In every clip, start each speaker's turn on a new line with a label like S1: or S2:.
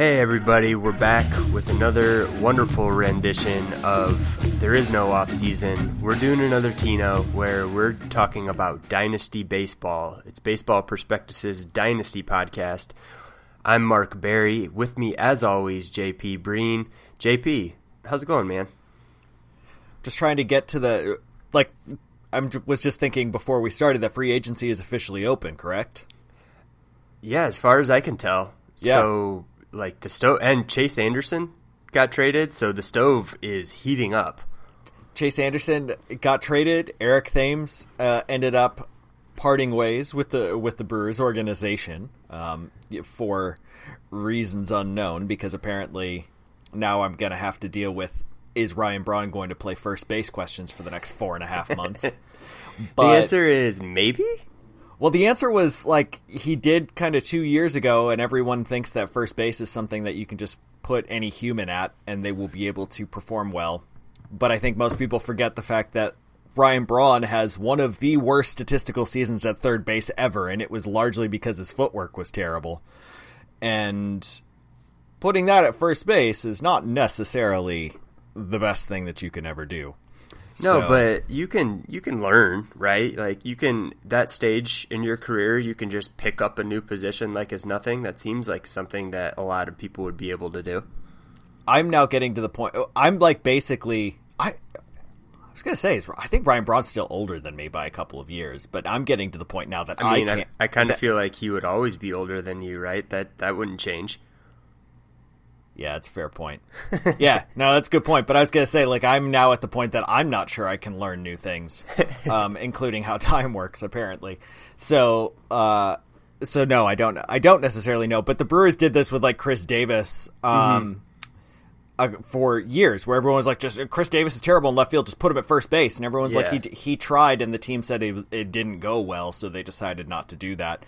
S1: Hey, everybody, we're back with another wonderful rendition of There Is No Off Season. We're doing another Tino where we're talking about Dynasty Baseball. It's Baseball Prospectus's Dynasty podcast. I'm Mark Barry. With me, as always, JP Breen. JP, how's it going, man?
S2: Just trying to get to the. Like, I was just thinking before we started that free agency is officially open, correct?
S1: Yeah, as far as I can tell. Yeah. So like the stove and Chase Anderson got traded, so the stove is heating up.
S2: Chase Anderson got traded. Eric Thames uh, ended up parting ways with the with the Brewers organization um, for reasons unknown. Because apparently now I'm going to have to deal with is Ryan Braun going to play first base questions for the next four and a half months.
S1: but, the answer is maybe.
S2: Well, the answer was like he did kind of two years ago, and everyone thinks that first base is something that you can just put any human at and they will be able to perform well. But I think most people forget the fact that Ryan Braun has one of the worst statistical seasons at third base ever, and it was largely because his footwork was terrible. And putting that at first base is not necessarily the best thing that you can ever do.
S1: No, so. but you can you can learn, right? Like you can that stage in your career, you can just pick up a new position like as nothing. That seems like something that a lot of people would be able to do.
S2: I'm now getting to the point. Oh, I'm like basically I. I was gonna say, I think Ryan Braun's still older than me by a couple of years, but I'm getting to the point now that I mean, I,
S1: I, I kind of feel like he would always be older than you, right? That that wouldn't change.
S2: Yeah, it's a fair point. yeah, no, that's a good point. But I was gonna say, like, I'm now at the point that I'm not sure I can learn new things, um, including how time works, apparently. So, uh, so no, I don't. I don't necessarily know. But the Brewers did this with like Khris Davis. Um, mm-hmm. uh, for years, where everyone was like, "Just Khris Davis is terrible in left field. Just put him at first base." And everyone's yeah. like, "He he tried," and the team said it, it didn't go well, so they decided not to do that.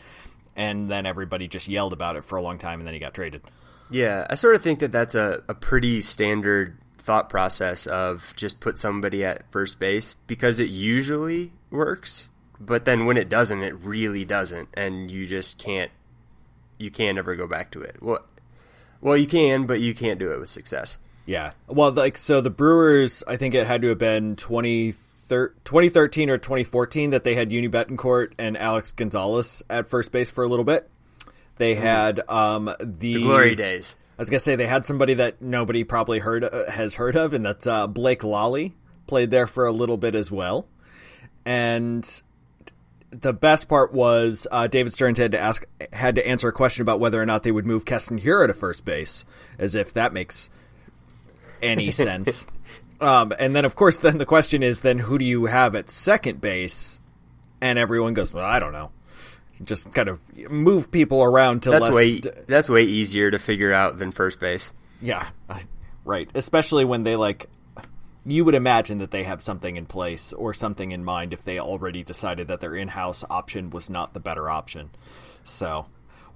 S2: And then everybody just yelled about it for a long time, and then he got traded.
S1: Yeah, I sort of think that that's a, a pretty standard thought process of just put somebody at first base because it usually works, but then when it doesn't, it really doesn't, and you just can't you can't ever go back to it. Well, well, you can, but you can't do it with success.
S2: Yeah. Well, like so, the Brewers, I think it had to have been 20, 2013 or 2014 that they had Yuni Betancourt and Alex Gonzalez at first base for a little bit. They had um, the,
S1: the, glory days.
S2: I was gonna say they had somebody that nobody probably heard uh, has heard of, and that's uh, Blake Lalli played there for a little bit as well. And the best part was uh, David Stearns had to ask had to answer a question about whether or not they would move Keston Hiura to first base, as if that makes any sense. Um, and then, of course, then the question is, then who do you have at second base? And everyone goes, well, I don't know just kind of move people around to
S1: that's
S2: less.
S1: Way, that's way easier to figure out than first base.
S2: Yeah, right. Especially when they like. You would imagine that they have something in place or something in mind if they already decided that their in-house option was not the better option. So,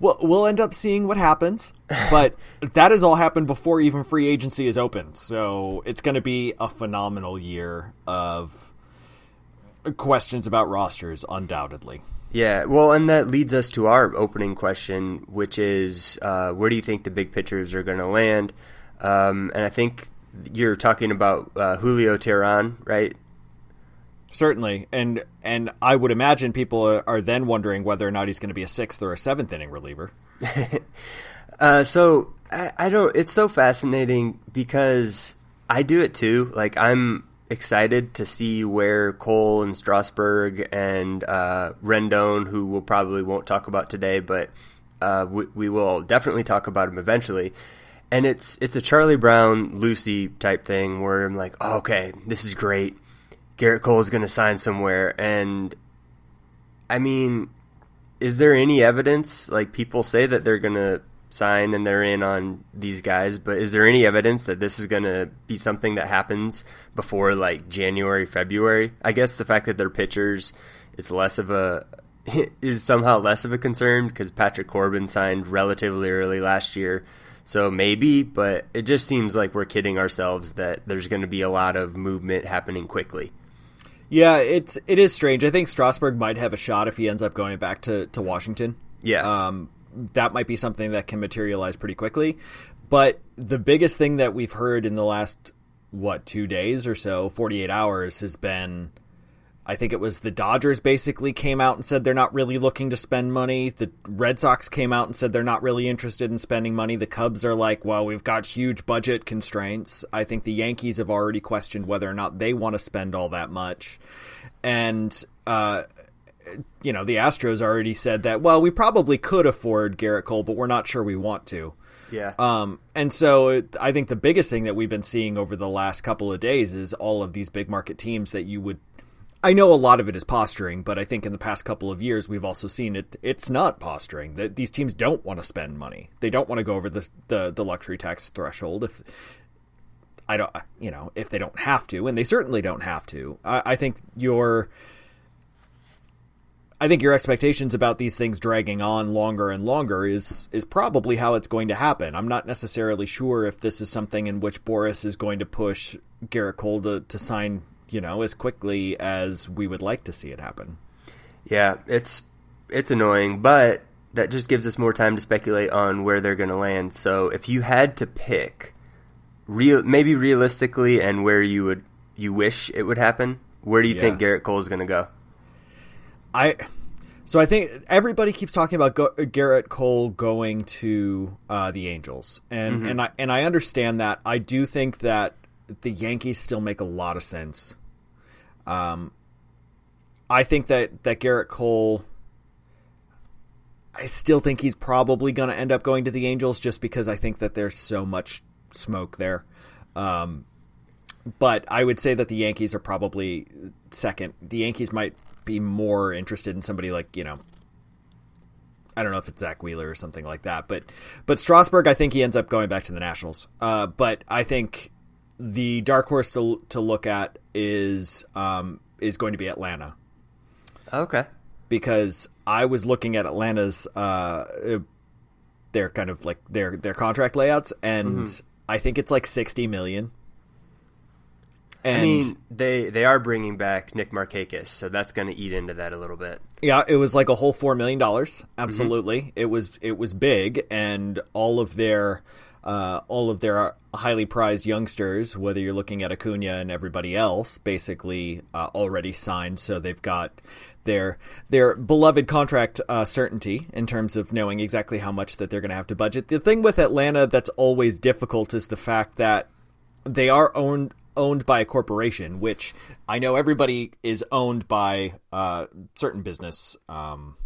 S2: we'll we'll end up seeing what happens, but that has all happened before even free agency is open. So it's going to be a phenomenal year of questions about rosters, undoubtedly.
S1: Yeah, well, and that leads us to our opening question, which is uh, where do you think the big pitchers are going to land? Um, and I think you're talking about uh, Julio Teheran, right?
S2: Certainly, and and I would imagine people are, are then wondering whether or not he's going to be a sixth or a seventh inning reliever.
S1: uh, so I, I don't. It's so fascinating because I do it too. Like I'm excited to see where Cole and Strasburg and uh, Rendon, who we'll probably won't talk about today, but uh, we, we, will definitely talk about him eventually. And it's it's a Charlie Brown Lucy type thing where I'm like, oh, okay, this is great. Gerrit Cole is going to sign somewhere, and I mean, is there any evidence? Like people say that they're going to sign and they're in on these guys, but is there any evidence that this is going to be something that happens before like January, February? I guess the fact that they're pitchers is less of a is somehow less of a concern because Patrick Corbin signed relatively early last year. So maybe, but it just seems like we're kidding ourselves that there's going to be a lot of movement happening quickly.
S2: Yeah, it's it is strange. I think Strasburg might have a shot if he ends up going back to, to Washington.
S1: Yeah.
S2: Um, that might be something that can materialize pretty quickly. But the biggest thing that we've heard in the last what two days or so, forty eight hours, has been. I think it was the Dodgers basically came out and said they're not really looking to spend money. The Red Sox came out and said they're not really interested in spending money. The Cubs are like, well, we've got huge budget constraints. I think the Yankees have already questioned whether or not they want to spend all that much. And, uh, you know, the Astros already said that, well, we probably could afford Gerrit Cole, but we're not sure we want to.
S1: Yeah.
S2: Um, and so I think the biggest thing that we've been seeing over the last couple of days is all of these big market teams that you would. I know a lot of it is posturing, but I think in the past couple of years we've also seen it. It's not posturing. That these teams don't want to spend money. They don't want to go over the, the the luxury tax threshold. If I don't, you know, if they don't have to, and they certainly don't have to. I, I think your I think your expectations about these things dragging on longer and longer is is probably how it's going to happen. I'm not necessarily sure if this is something in which Boras is going to push Gerrit Cole to, to sign, you know, as quickly as we would like to see it happen.
S1: Yeah, it's it's annoying, but that just gives us more time to speculate on where they're going to land. So, if you had to pick real maybe realistically and where you would you wish it would happen, where do you
S2: Yeah.
S1: think Gerrit Cole is going to go?
S2: I so I think everybody keeps talking about go, Gerrit Cole going to uh, the Angels, and and I and I understand that. I do think that the Yankees still make a lot of sense. Um, I think that that Gerrit Cole. I still think he's probably going to end up going to the Angels just because I think that there's so much smoke there. Um, but I would say that the Yankees are probably second. The Yankees might be more interested in somebody like you know, I don't know if it's Zack Wheeler or something like that. But but Strasburg, I think he ends up going back to the Nationals. Uh, but I think the dark horse to to look at is um, is going to be Atlanta
S1: Okay.
S2: because I was looking at Atlanta's uh, their kind of like their their contract layouts, and I think it's like sixty million. And
S1: I mean, they they are bringing back Nick Markakis, so that's going to eat into that a little bit.
S2: yeah, it was like a whole four million dollars. Absolutely, it was it was big, and all of their uh, all of their highly prized youngsters, whether you're looking at Acuna and everybody else, basically uh, already signed. So they've got their their beloved contract uh, certainty in terms of knowing exactly how much that they're going to have to budget. The thing with Atlanta that's always difficult is the fact that they are owned owned by a corporation, which I know everybody is owned by uh, certain business. Um,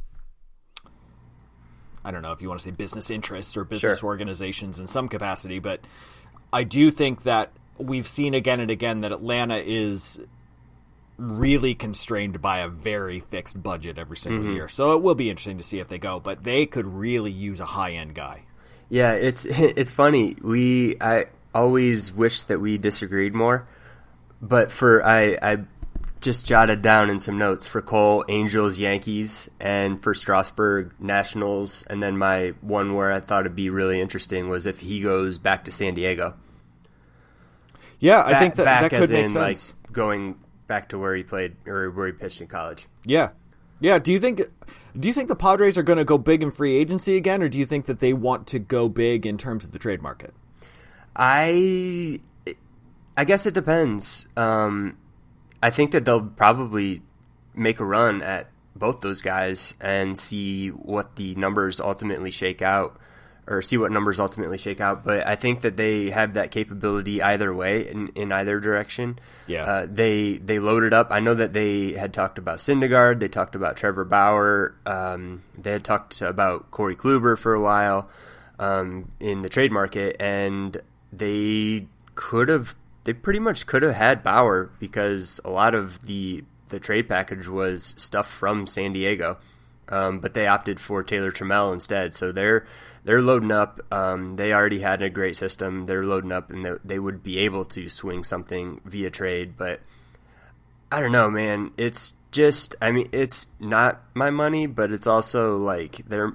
S2: I don't know if you want to say business interests or business
S1: Sure.
S2: organizations in some capacity, but I do think that we've seen again and again that Atlanta is really constrained by a very fixed budget every single year. So it will be interesting to see if they go, but they could really use a high end guy.
S1: Yeah, it's it's funny. We I always wish that we disagreed more, but for I I just jotted down in some notes for Cole Angels Yankees and for Strasburg Nationals, and then my one where I thought it'd be really interesting was if he goes back to San Diego.
S2: Yeah, I think that
S1: back
S2: that could
S1: as
S2: make
S1: in
S2: sense.
S1: like going back to where he played or where he pitched in college.
S2: Yeah, yeah. Do you think do you think the Padres are going to go big in free agency again, or do you think that they want to go big in terms of the trade market?
S1: I I guess it depends. Um, I think that they'll probably make a run at both those guys and see what the numbers ultimately shake out, or see what numbers ultimately shake out. But I think that they have that capability either way, in, in either direction.
S2: Yeah.
S1: Uh, they they loaded up. I know that they had talked about Syndergaard. They talked about Trevor Bauer. Um, they had talked about Corey Kluber for a while um, in the trade market, and they could have. They pretty much could have had Bauer because a lot of the the trade package was stuff from San Diego, um, but they opted for Taylor Trammell instead. So they're they're loading up. Um, they already had a great system. They're loading up, and they, they would be able to swing something via trade. But I don't know, man. It's just, I mean, it's not my money, but it's also like they're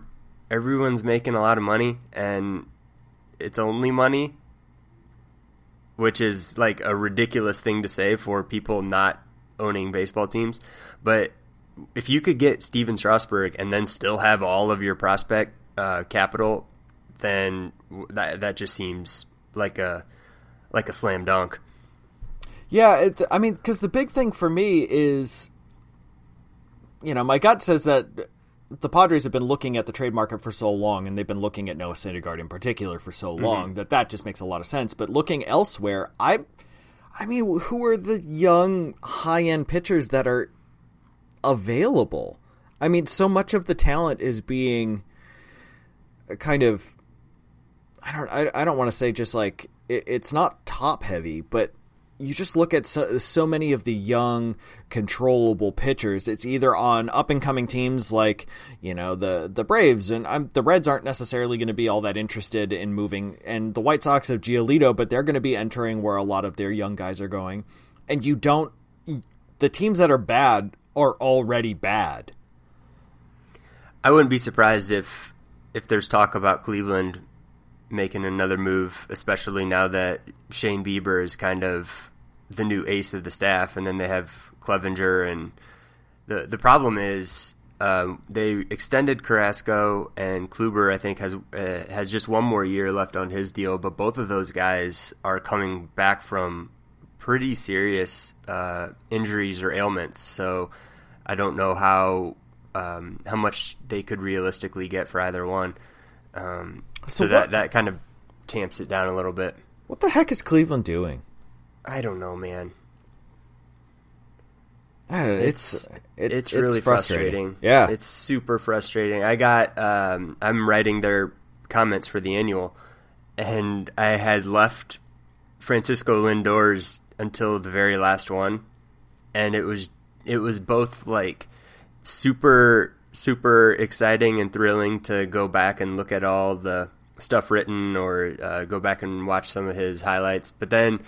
S1: everyone's making a lot of money, and it's only money, which is like a ridiculous thing to say for people not owning baseball teams. But if you could get Stephen Strasburg and then still have all of your prospect uh, capital, then that that just seems like a like a slam dunk.
S2: Yeah, I mean, because the big thing for me is, you know, my gut says that the Padres have been looking at the trade market for so long, and they've been looking at Noah Syndergaard in particular for so long mm-hmm. that that just makes a lot of sense. But looking elsewhere, I, I mean, who are the young high end pitchers that are available? I mean, so much of the talent is being kind of, I don't, I, I don't want to say just like it, it's not top heavy, but you just look at so, so, many of the young controllable pitchers. It's either on up and coming teams like you know the the Braves and I'm, the Reds aren't necessarily going to be all that interested in moving and the White Sox of Giolito but they're going to be entering where a lot of their young guys are going. And you don't the teams that are bad are already bad.
S1: I wouldn't be surprised if if there's talk about Cleveland making another move, especially now that Shane Bieber is kind of the new ace of the staff, and then they have Clevinger, and the the problem is um, they extended Carrasco and Kluber. I think has uh, has just one more year left on his deal, but both of those guys are coming back from pretty serious uh, injuries or ailments. So I don't know how um, how much they could realistically get for either one. Um, so, so that that kind of tamps it down a little bit.
S2: What the heck is Cleveland doing?
S1: I don't know, man.
S2: I don't know, it's it's,
S1: it, it's really frustrating. frustrating.
S2: Yeah,
S1: it's super frustrating. I got um, I'm writing their comments for the annual, and I had left Francisco Lindor's until the very last one, and it was it was both like super super exciting and thrilling to go back and look at all the stuff written or uh, go back and watch some of his highlights. But then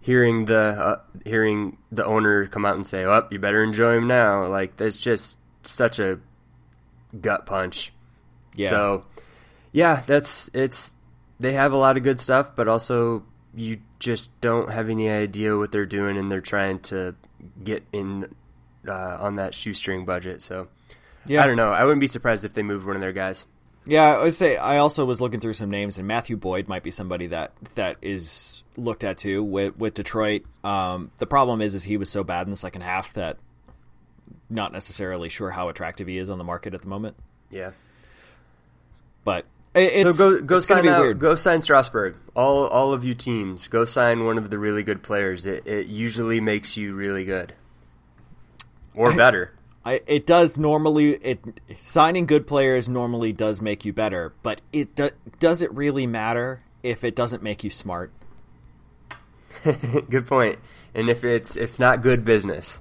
S1: hearing the uh, hearing the owner come out and say, "Oh, you better enjoy him now," like that's just such a gut punch. Yeah. So, yeah, that's it's. They have a lot of good stuff, but also you just don't have any idea what they're doing, and they're trying to get in uh, on that shoestring budget. So, yeah, I don't know. I wouldn't be surprised if they moved one of their guys.
S2: Yeah, I would say I also was looking through some names, and Matthew Boyd might be somebody that that is looked at too with with Detroit. Um, the problem is, is he was so bad in the second half that not necessarily sure how attractive he is on the market at the moment.
S1: Yeah,
S2: but
S1: so go go sign out, weird. go sign Strasburg. All all of you teams, go sign one of the really good players. It it usually makes you really good or better.
S2: I, it does normally it signing good players normally does make you better, but it do, does it really matter if it doesn't make you smart?
S1: good point. And if it's it's not good business,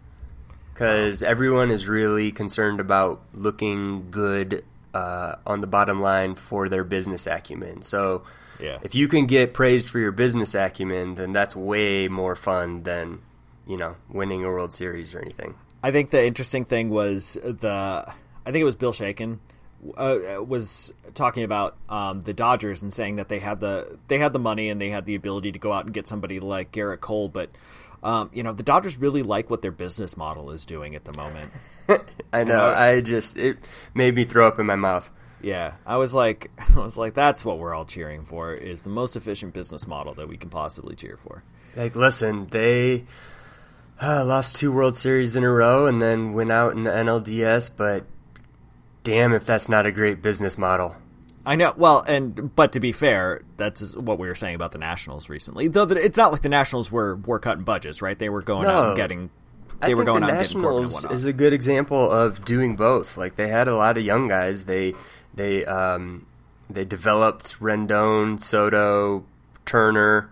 S1: because everyone is really concerned about looking good uh, on the bottom line for their business acumen. So,
S2: yeah.
S1: if you can get praised for your business acumen, then that's way more fun than you know winning a World Series or anything.
S2: I think the interesting thing was the I think it was Bill Shaikin uh, was talking about um, the Dodgers and saying that they had the they had the money and they had the ability to go out and get somebody like Gerrit Cole, but um, you know the Dodgers really like what their business model is doing at the moment.
S1: I know. I just it made me throw up in my mouth.
S2: Yeah, I was like, I was like, that's what we're all cheering for is the most efficient business model that we can possibly cheer for.
S1: Like, listen, they uh, lost two World Series in a row and then went out in the NLDS, but damn if that's not a great business model.
S2: I know. Well, and but to be fair, that's what we were saying about the Nationals recently. Though it's not like the Nationals were were cutting budgets, right? They were going no. out and getting. They
S1: I
S2: were going
S1: the
S2: out
S1: Nationals is a good example of doing both. Like they had a lot of young guys. They they um, they developed Rendon, Soto, Turner,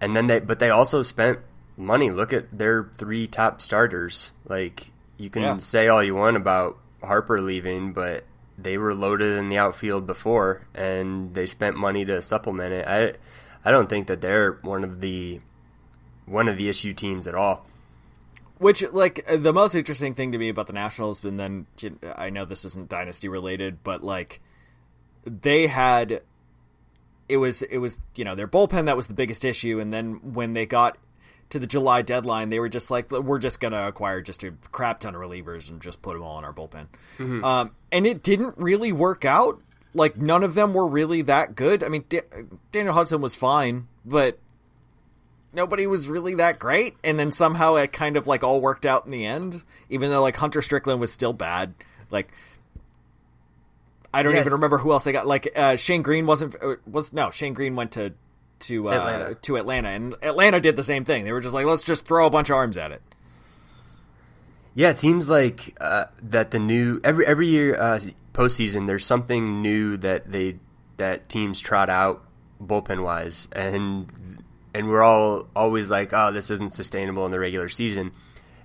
S1: and then they but they also spent money. Look at their three top starters. Like you can yeah. say all you want about Harper leaving, but they were loaded in the outfield before, and they spent money to supplement it. I I don't think that they're one of the one of the issue teams at all.
S2: Which, like, the most interesting thing to me about the Nationals, and then I know this isn't dynasty related, but like, they had it was it was you know their bullpen that was the biggest issue, and then when they got to the July deadline, they were just like, we're just going to acquire just a crap ton of relievers and just put them all in our bullpen. Mm-hmm. Um, and it didn't really work out like none of them were really that good. I mean, da- Daniel Hudson was fine, but nobody was really that great. And then somehow it kind of like all worked out in the end, even though like Hunter Strickland was still bad. Like I don't
S1: Yes.
S2: even remember who else they got. Like uh, Shane Greene wasn't uh, was no Shane Greene went to to uh,
S1: Atlanta.
S2: to Atlanta, and Atlanta did the same thing. They were just like, let's just throw a bunch of arms at it.
S1: Yeah, it seems like uh, that the new every every year uh, postseason there's something new that they that teams trot out bullpen wise, and and we're all always like, oh, this isn't sustainable in the regular season,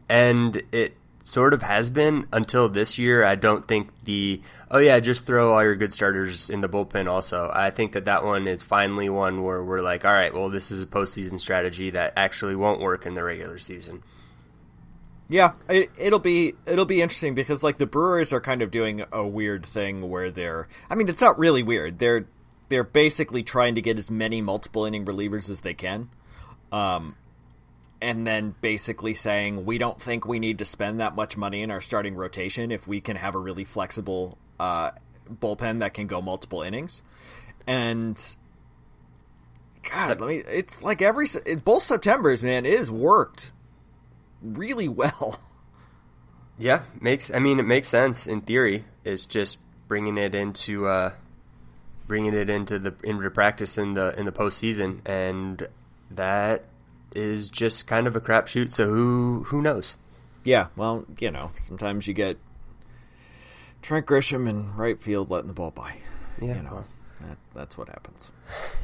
S1: and it sort of has been until this year. I don't think the oh yeah, just throw all your good starters in the bullpen. Also, I think that that one is finally one where we're like, all right, well, this is a postseason strategy that actually won't work in the regular season.
S2: Yeah, it, it'll be it'll be interesting because like the Brewers are kind of doing a weird thing where they're I mean it's not really weird. They're they're basically trying to get as many multiple inning relievers as they can. Um and then basically saying we don't think we need to spend that much money in our starting rotation if we can have a really flexible uh, bullpen that can go multiple innings. And God, let me. It's like every both September's man it has worked really well.
S1: Yeah, makes. I mean, it makes sense in theory. It's just bringing it into uh, bringing it into the into practice in the in the postseason, and that is just kind of a crapshoot. So who who knows?
S2: Yeah, well, you know, sometimes you get Trent Grisham in right field letting the ball by.
S1: Yeah,
S2: you know, that, that's what happens.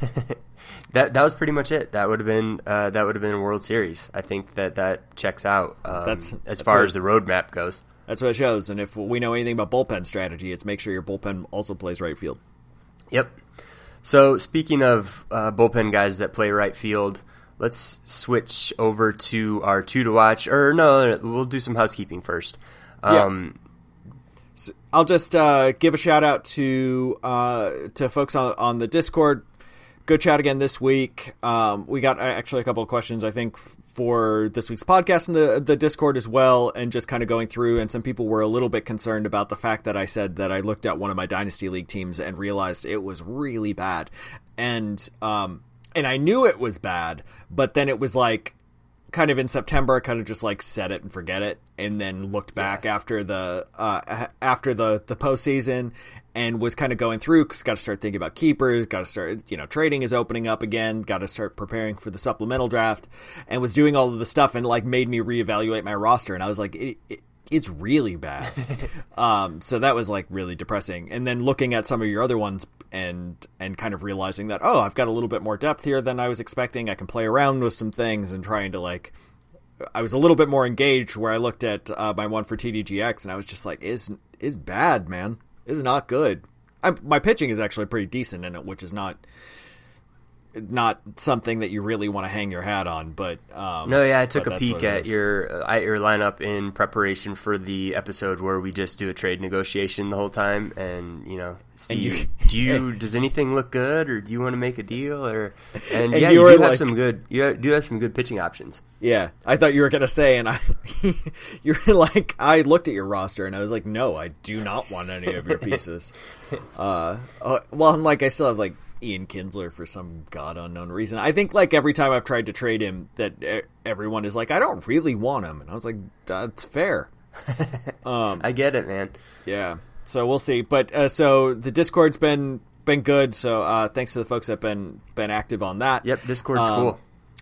S1: that that was pretty much it. That would have been uh, that would have been a World Series. I think that that checks out um,
S2: That's-
S1: as
S2: that's
S1: far
S2: what-
S1: as the roadmap goes.
S2: That's what it shows. And if we know anything about bullpen strategy, it's make sure your bullpen also plays right field.
S1: Yep. So speaking of uh, bullpen guys that play right field, let's switch over to our two to watch. Or no, we'll do some housekeeping first.
S2: Yeah.
S1: Um,
S2: I'll just uh, give a shout out to uh, to folks on on the Discord. Good chat again this week. Um, we got uh, actually a couple of questions I think for this week's podcast in the the Discord as well, and just kind of going through. And some people were a little bit concerned about the fact that I said that I looked at one of my dynasty league teams and realized it was really bad, and um, and I knew it was bad, but then it was like kind of in September, I kind of just like set it and forget it, and then looked back after the uh, after the the postseason, and was kind of going through because got to start thinking about keepers, got to start you know trading is opening up again, got to start preparing for the supplemental draft, and was doing all of the stuff and like made me reevaluate my roster, and I was like. It, it, it's really bad. um, so that was like really depressing. And then looking at some of your other ones and and kind of realizing that oh, I've got a little bit more depth here than I was expecting. I can play around with some things and trying to like I was a little bit more engaged where I looked at uh, my one for TDGX and I was just like is is bad, man. Is not good. I, my pitching is actually pretty decent in it, which is not not something that you really want to hang your hat on. But um,
S1: no, yeah, I took a peek at your uh, at your lineup in preparation for the episode where we just do a trade negotiation the whole time, and you know, see
S2: And you-
S1: do you does anything look good, or do you want to make a deal, or and,
S2: And
S1: yeah,
S2: you
S1: you, do have some good you do have some good pitching options.
S2: Yeah, I thought you were gonna say, and I, you're like, I looked at your roster and I was like, no, I do not want any of your pieces. uh, uh, well, and like I still have like Ian Kinsler for some god unknown reason. I think like every time I've tried to trade him, that everyone is like, I don't really want him, and I was like, that's fair. Um,
S1: I get it, man.
S2: Yeah. So we'll see. But uh, so the Discord's been been good. So uh, thanks to the folks that've been been active on that.
S1: Yep, Discord's
S2: Um,
S1: cool.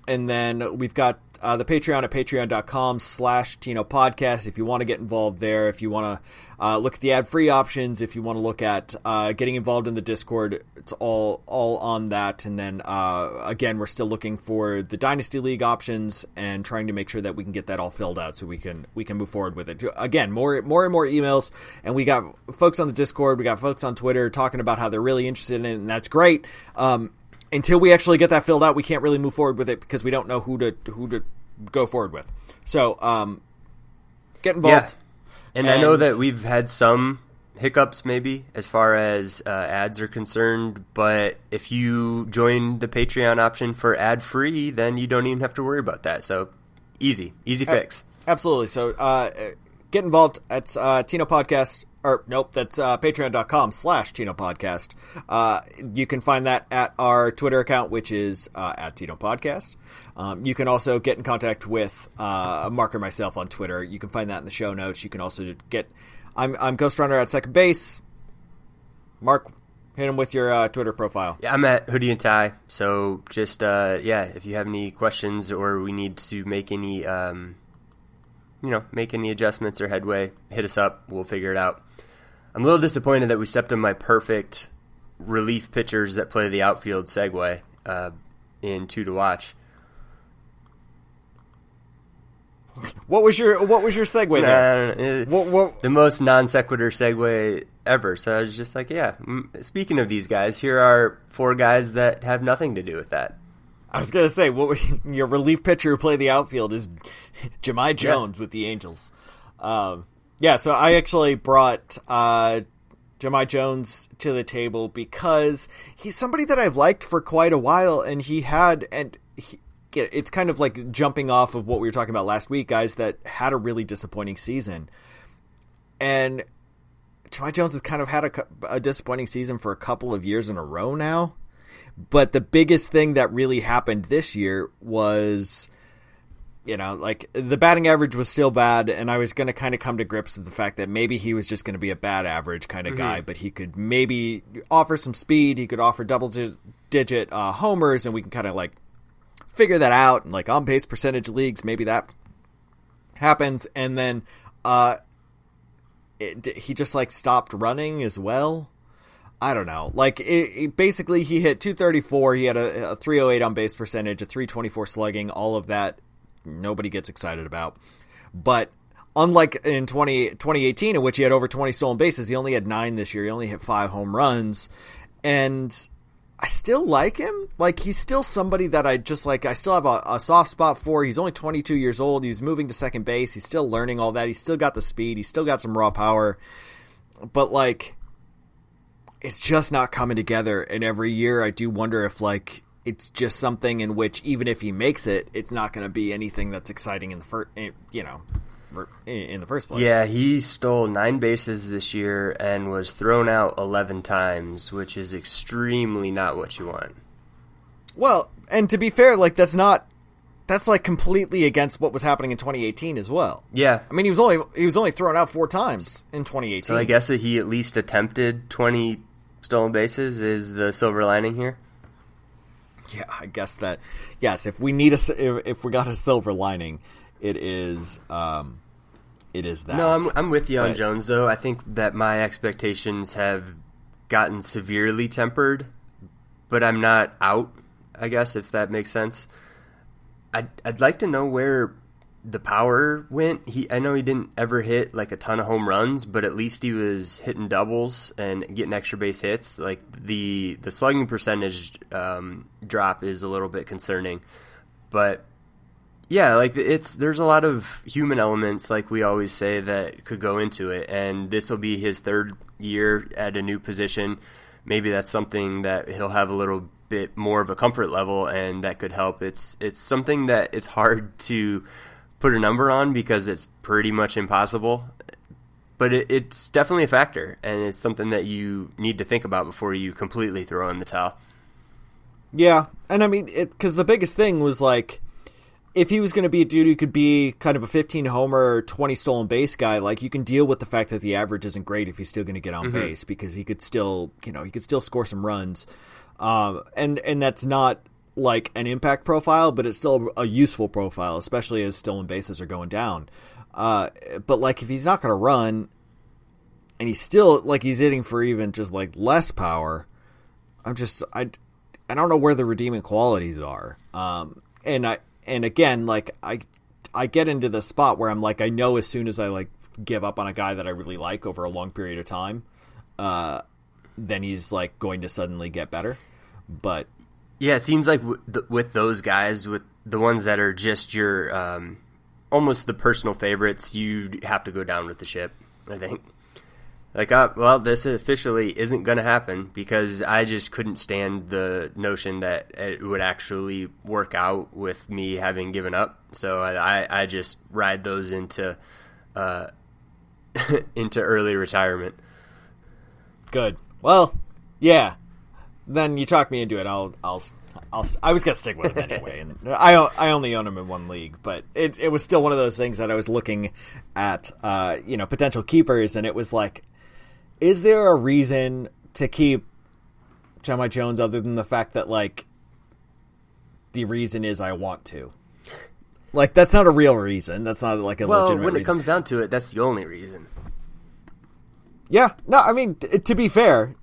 S2: And then we've got uh, the Patreon at patreon.com slash Tino Podcast. If you want to get involved there, if you want to uh, look at the ad free options, if you want to look at uh, getting involved in the Discord, it's all all on that. And then uh, again, we're still looking for the Dynasty League options and trying to make sure that we can get that all filled out so we can we can move forward with it. Again, more more and more emails, and we got folks on the Discord, we got folks on Twitter talking about how they're really interested in it, and that's great. Um, until we actually get that filled out, we can't really move forward with it because we don't know who to who to go forward with. So, um, get involved.
S1: And, I know that we've had some hiccups maybe as far as uh, ads are concerned, but if you join the Patreon option for ad free, then you don't even have to worry about that. So easy, easy fix.
S2: Absolutely. So, uh, get involved at uh, Tino Podcast or nope, that's uh, patreon.com slash Tino Podcast. Uh, you can find that at our Twitter account, which is uh, at Tino Podcast. Um, you can also get in contact with uh, Mark or myself on Twitter. You can find that in the show notes. You can also get. I'm I'm Ghost Runner at second base. Mark, hit him with your uh, Twitter profile.
S1: Yeah, I'm at Hoodie and Tie. So just uh, yeah, if you have any questions or we need to make any um, you know make any adjustments or headway, hit us up. We'll figure it out. I'm a little disappointed that we stepped on my perfect relief pitchers that play the outfield segue uh, in two to watch.
S2: What was your What was your segue there?
S1: Nah, what, what? The most non sequitur segue ever. So I was just like, yeah. Speaking of these guys, here are four guys that have nothing to do with that.
S2: I was gonna say, what your relief pitcher who play the outfield is Jahmai Jones yeah. with the Angels. Um, yeah, so I actually brought uh, Jahmai Jones to the table because he's somebody that I've liked for quite a while, and he had and he, it's kind of like jumping off of what we were talking about last week, guys that had a really disappointing season, and Jahmai Jones has kind of had a, a disappointing season for a couple of years in a row now. But the biggest thing that really happened this year was you know, like the batting average was still bad, and I was going to kind of come to grips with the fact that maybe he was just going to be a bad average kind of mm-hmm. guy, but he could maybe offer some speed. He could offer double digit uh, homers, and we can kind of like figure that out. And like on base percentage leagues, maybe that happens. And then uh, it, he just like stopped running as well. I don't know. Like it, it, basically, he hit 234. He had a, a 308 on base percentage, a 324 slugging. All of that nobody gets excited about. But unlike in 20, 2018, in which he had over 20 stolen bases, he only had nine this year. He only hit five home runs. And I still like him. Like, he's still somebody that I just like, I still have a, a soft spot for. He's only 22 years old. He's moving to second base. He's still learning all that. He's still got the speed. He's still got some raw power. But, like, it's just not coming together. And every year I do wonder if, like, it's just something in which even if he makes it, it's not going to be anything that's exciting in the first, eh, you know, in the first place.
S1: Yeah, he stole nine bases this year and was thrown out eleven times, which is extremely not what you want.
S2: Well, and to be fair, like that's not that's like completely against what was happening in 2018 as well.
S1: Yeah,
S2: I mean he was only he was only thrown out four times in 2018.
S1: So I guess that he at least attempted 20 stolen bases is the silver lining here
S2: yeah, I guess that yes. If we need a, if, if we got a silver lining, it is um, it is that.
S1: No, I'm I'm with you on Jones though. I think that my expectations have gotten severely tempered, but I'm not out. I guess if that makes sense. I'd I'd like to know where the power went. He I know he didn't ever hit like a ton of home runs, but at least he was hitting doubles and getting extra base hits. Like the the slugging percentage um, drop is a little bit concerning, but yeah, like it's there's a lot of human elements, like we always say, that could go into it, and this will be his third year at a new position. Maybe that's something that he'll have a little bit more of a comfort level, and that could help. It's it's something that it's hard to put a number on because it's pretty much impossible. But it, it's definitely a factor, and it's something that you need to think about before you completely throw in the towel.
S2: Yeah, and I mean, because the biggest thing was like, if he was going to be a dude who could be kind of a 15 homer, 20 stolen base guy, like you can deal with the fact that the average isn't great if he's still going to get on mm-hmm. base because he could still, you know, he could still score some runs. Um, and and that's not like an impact profile, but it's still a useful profile, especially as stolen bases are going down. Uh, but like if he's not going to run, and he's still like he's hitting for even just like less power, I'm just I I don't know where the redeeming qualities are. Um, and I and again like I I get into the spot where I'm like I know as soon as I like give up on a guy that I really like over a long period of time, uh, then he's like going to suddenly get better. But
S1: yeah, it seems like with those guys, with the ones that are just your um, almost the personal favorites, you have to go down with the ship. I think. Like, uh, well, this officially isn't going to happen because I just couldn't stand the notion that it would actually work out with me having given up. So I, I just ride those into uh, into early retirement.
S2: Good. Well, yeah. Then you talk me into it. I'll I'll I'll, I was gonna stick with him anyway, and I I only own him in one league, but it it was still one of those things that I was looking at, uh, you know, potential keepers, and it was like, is there a reason to keep Jahmai Jones other than the fact that like the reason is I want to? Like that's not a real reason. That's not like a
S1: well,
S2: legitimate
S1: when it
S2: reason.
S1: comes down to it, that's the only reason.
S2: Yeah, no, I mean t- to be fair,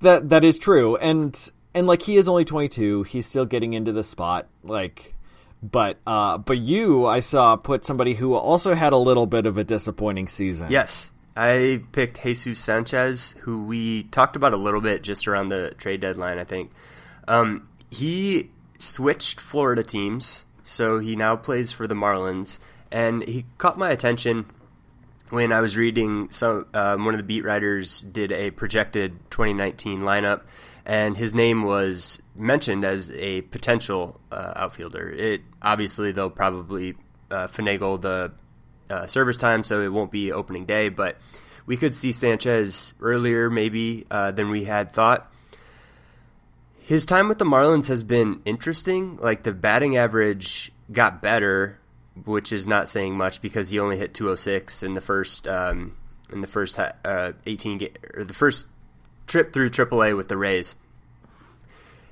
S2: that that is true, and and like he is only twenty two, he's still getting into the spot, like. But uh, but you, I saw put somebody who also had a little bit of a disappointing season.
S1: Yes, I picked Jesus Sanchez, who we talked about a little bit just around the trade deadline. I think um, he switched Florida teams, so he now plays for the Marlins, and he caught my attention when I was reading some um, one of the beat writers did a projected 2019 lineup, and his name was mentioned as a potential uh, outfielder. It obviously they'll probably uh, finagle the uh, service time, so it won't be opening day, but we could see Sanchez earlier maybe uh, than we had thought. His time with the Marlins has been interesting. Like the batting average got better which is not saying much because he only hit 206 in the first um, in the first uh, 18 ga- or the first trip through AAA with the Rays.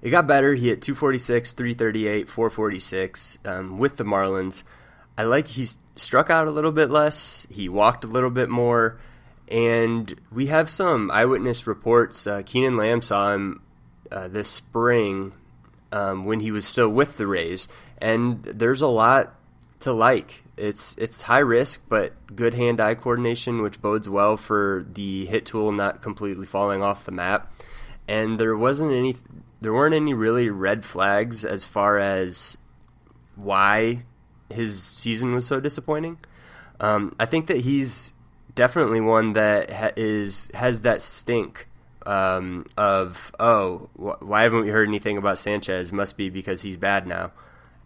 S1: It got better. He hit 246, 338, 446 um, with the Marlins. I like he struck out a little bit less. He walked a little bit more, and we have some eyewitness reports. Uh, Keanan Lamb saw him uh, this spring um, when he was still with the Rays, and there's a lot to like. It's it's high risk, but good hand-eye coordination, which bodes well for the hit tool not completely falling off the map. And there wasn't any, there weren't any really red flags as far as why his season was so disappointing. Um, I think that he's definitely one that ha- is has that stink um, of oh wh- why haven't we heard anything about Sanchez? Must be because he's bad now.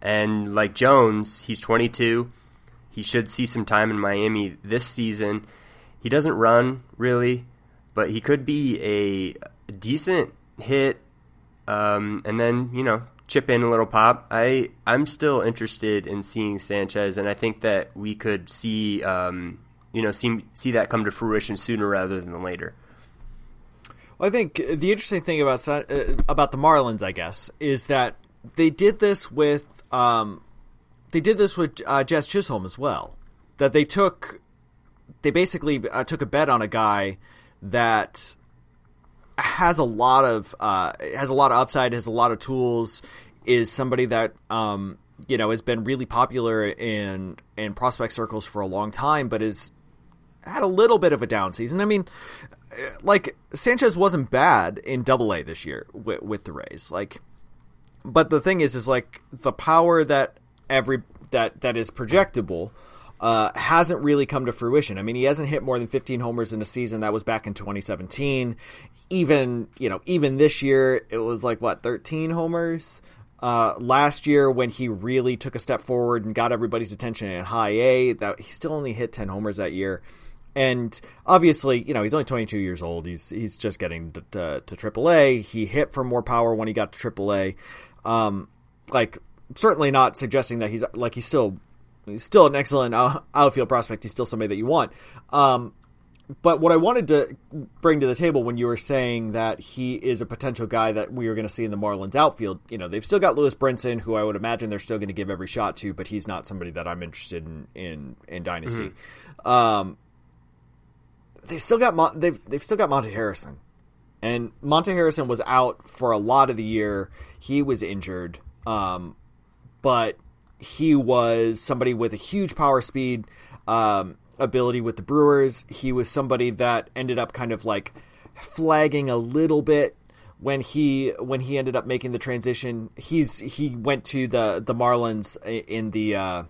S1: And like Jones, he's 22. He should see some time in Miami this season. He doesn't run really, but he could be a decent hit, um, and then you know chip in a little pop. I I'm still interested in seeing Sanchez, and I think that we could see um, you know see see that come to fruition sooner rather than later.
S2: Well, I think the interesting thing about uh, about the Marlins, I guess, is that they did this with um, they did this with uh, Jazz Chisholm as well. That they took, they basically uh, took a bet on a guy that has a lot of uh, has a lot of upside, has a lot of tools, is somebody that um, you know has been really popular in in prospect circles for a long time, but is had a little bit of a down season. I mean, like Sanchez wasn't bad in Double A this year with, with the Rays, like but the thing is, is like the power that every that that is projectable uh, hasn't really come to fruition. I mean, he hasn't hit more than 15 homers in a season. That was back in 2017. Even you know, even this year, it was like what 13 homers. Uh, last year, when he really took a step forward and got everybody's attention in High A, that he still only hit 10 homers that year. And obviously, you know, he's only 22 years old. He's he's just getting to, to, to AAA. He hit for more power when he got to AAA. Um, like certainly not suggesting that he's like he's still he's still an excellent outfield prospect. He's still somebody that you want. Um, but what I wanted to bring to the table when you were saying that he is a potential guy that we are going to see in the Marlins outfield, you know, they've still got Lewis Brinson, who I would imagine they're still going to give every shot to, but he's not somebody that I'm interested in in, in Dynasty. Mm-hmm. Um, they still got Mon- they've they've still got Monte Harrison, and Monte Harrison was out for a lot of the year. He was injured, um, but he was somebody with a huge power speed um, ability with the Brewers. He was somebody that ended up kind of like flagging a little bit when he when he ended up making the transition. He's he went to the the Marlins in the uh,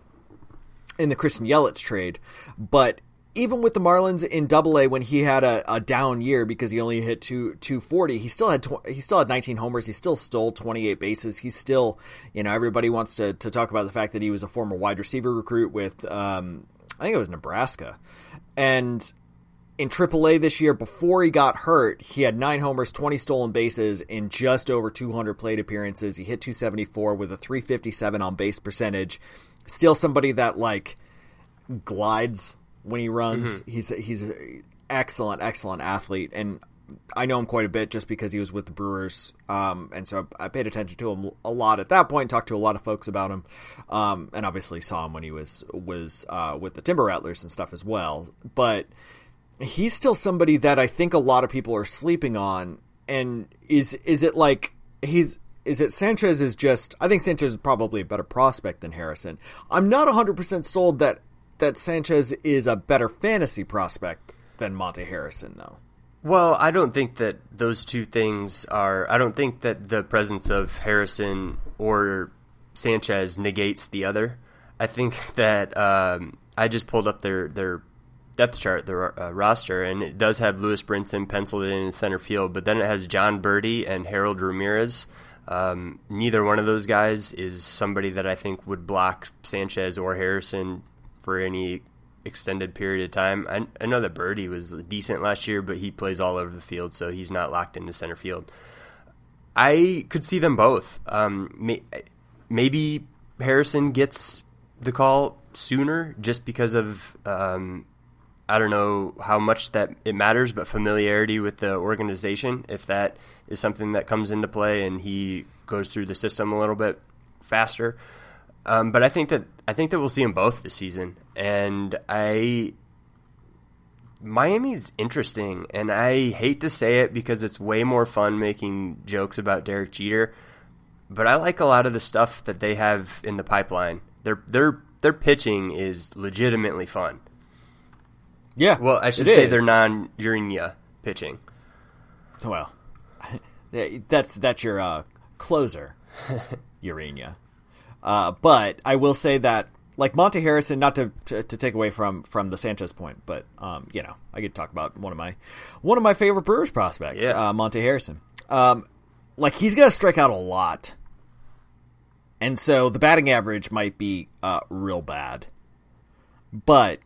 S2: in the Christian Yelich trade, but even with the Marlins in Double A when he had a, a, down year because he only hit two two forty, he still had tw- he still had nineteen homers. He still stole twenty eight bases. He's still you know everybody wants to, to talk about the fact that he was a former wide receiver recruit with um, I think it was Nebraska, and in AAA this year, before he got hurt, he had nine homers, 20 stolen bases in just over 200 plate appearances. He hit 274 with a 357 on base percentage. Still somebody that like glides when he runs. Mm-hmm. He's he's an excellent, excellent athlete, and I know him quite a bit just because he was with the Brewers, um, and so I paid attention to him a lot at that point. Talked to a lot of folks about him, um, and obviously saw him when he was was uh, with the Timber Rattlers and stuff as well. But he's still somebody that I think a lot of people are sleeping on. And is is it like he's is it Sanchez is just I think Sanchez is probably a better prospect than Harrison. I'm not 100% sold that that Sanchez is a better fantasy prospect than Monte Harrison though.
S1: Well, I don't think that those two things are I don't think that the presence of Harrison or Sanchez negates the other. I think that um, I just pulled up their their depth chart, their uh, roster, and it does have Lewis Brinson penciled in in center field, but then it has Jon Berti and Harold Ramirez. Um, neither one of those guys is somebody that I think would block Sanchez or Harrison for any extended period of time. I, I know that Berti was decent last year, but he plays all over the field, so he's not locked into center field. I could see them both. Um, may, maybe Harrison gets the call sooner just because of um, I don't know how much that it matters, but familiarity with the organization, if that is something that comes into play and he goes through the system a little bit faster. Um, but I think that I think that we'll see them both this season, and I Miami's interesting, and I hate to say it because it's way more fun making jokes about Derek Jeter, but I like a lot of the stuff that they have in the pipeline. Their their their pitching is legitimately fun.
S2: Yeah.
S1: Well, I should say is. they're non Urena pitching.
S2: Well, that's that's your uh, closer, Urena. Uh, but I will say that, like Monte Harrison, not to, to, to take away from from the Sanchez point, but um, you know, I could talk about one of my one of my favorite Brewers prospects, yeah. uh, Monte Harrison. Um, like he's gonna strike out a lot, and so the batting average might be uh, real bad, but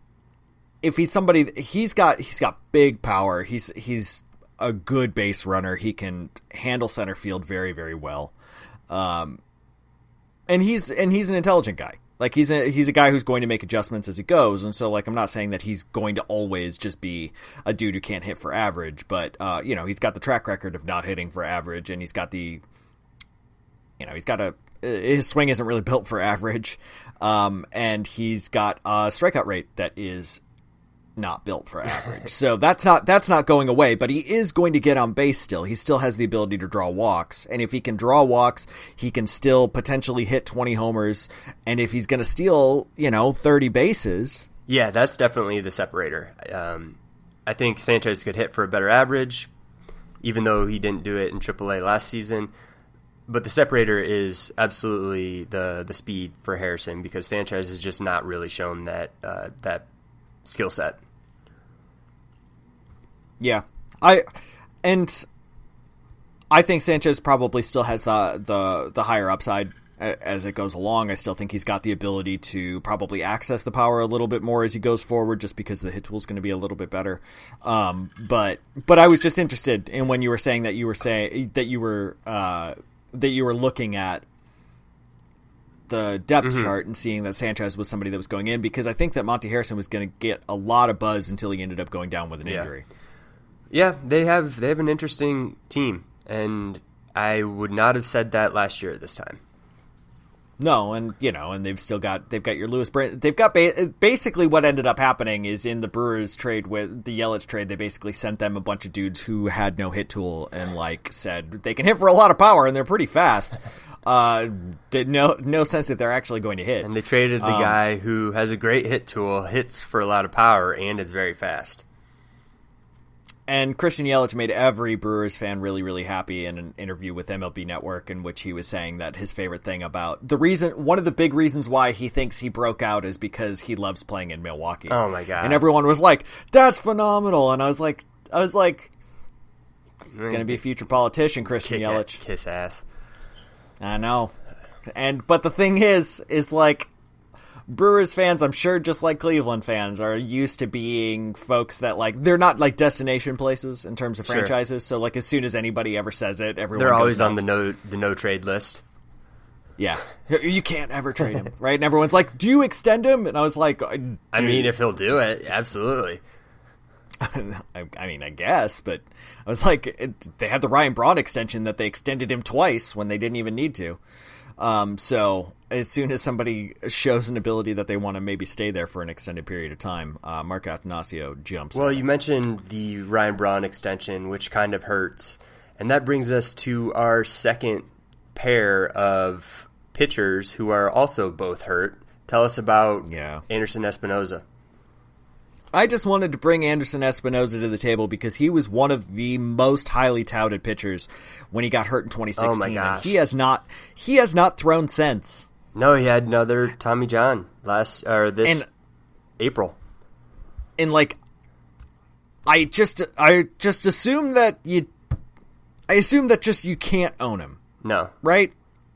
S2: if he's somebody he's got he's got big power. He's he's a good base runner. He can handle center field very very well. Um, and he's and he's an intelligent guy. Like he's a he's a guy who's going to make adjustments as he goes, and so like I'm not saying that he's going to always just be a dude who can't hit for average, but uh, you know he's got the track record of not hitting for average, and he's got the you know he's got a his swing isn't really built for average, um, and he's got a strikeout rate that is not built for average. so that's not that's not going away, but he is going to get on base still. He still has the ability to draw walks, and if he can draw walks, he can still potentially hit 20 homers, and if he's going to steal, you know, 30 bases,
S1: yeah, that's definitely the separator. Um, I think Sanchez could hit for a better average, even though he didn't do it in AAA last season. But the separator is absolutely the the speed for Harrison because Sanchez has just not really shown that uh, that skill set.
S2: Yeah, I and I think Sanchez probably still has the the the higher upside as it goes along. I still think he's got the ability to probably access the power a little bit more as he goes forward, just because the hit tool is going to be a little bit better. Um, but but I was just interested in when you were saying that you were saying that you were uh, that you were looking at the depth mm-hmm. chart and seeing that Sanchez was somebody that was going in because I think that Monte Harrison was going to get a lot of buzz until he ended up going down with an yeah. injury.
S1: Yeah, they have they have an interesting team, and I would not have said that last year at this time.
S2: No, and you know, and they've still got they've got your Lewis Brent. They've got ba- basically what ended up happening is in the Brewers trade with the Yelich trade, they basically sent them a bunch of dudes who had no hit tool and like said they can hit for a lot of power and they're pretty fast. Uh, did no no sense that they're actually going to hit.
S1: And they traded the um, guy who has a great hit tool, hits for a lot of power, and is very fast.
S2: And Christian Yelich made every Brewers fan really, really happy in an interview with MLB Network, in which he was saying that his favorite thing about the reason, one of the big reasons why he thinks he broke out is because he loves playing in Milwaukee.
S1: Oh my god!
S2: And everyone was like, "That's phenomenal!" And I was like, "I was like, mm. going to be a future politician, Christian Yelich,
S1: kiss ass."
S2: I know, and but the thing is, is like Brewers fans, I'm sure, just like Cleveland fans, are used to being folks that like they're not like destination places in terms of
S1: Sure.
S2: franchises. So like as soon as anybody ever says it, everyone
S1: They're always on
S2: nuts.
S1: the no the no trade list.
S2: Yeah, you can't ever trade him, right? And everyone's like, "Do you extend him?" And I was like,
S1: I mean, if he'll do it, absolutely.
S2: I, I mean, I guess, but I was like, it, they had the Ryan Braun extension that they extended him twice when they didn't even need to. Um, so as soon as somebody shows an ability that they want to maybe stay there for an extended period of time, uh, Mark Attanasio jumps.
S1: Well, you mentioned the Ryan Braun extension, which kind of hurts. And that brings us to our second pair of pitchers who are also both hurt. Tell us about
S2: Yeah.
S1: Anderson Espinoza.
S2: I just wanted to bring Anderson Espinoza to the table because he was one of the most highly touted pitchers when he got hurt in 2016.
S1: Oh my gosh.
S2: he has not he has not thrown since.
S1: No, he had another Tommy John last or this
S2: And
S1: April.
S2: and like I just I just assume that you I assume that just you can't own him,
S1: No,
S2: right?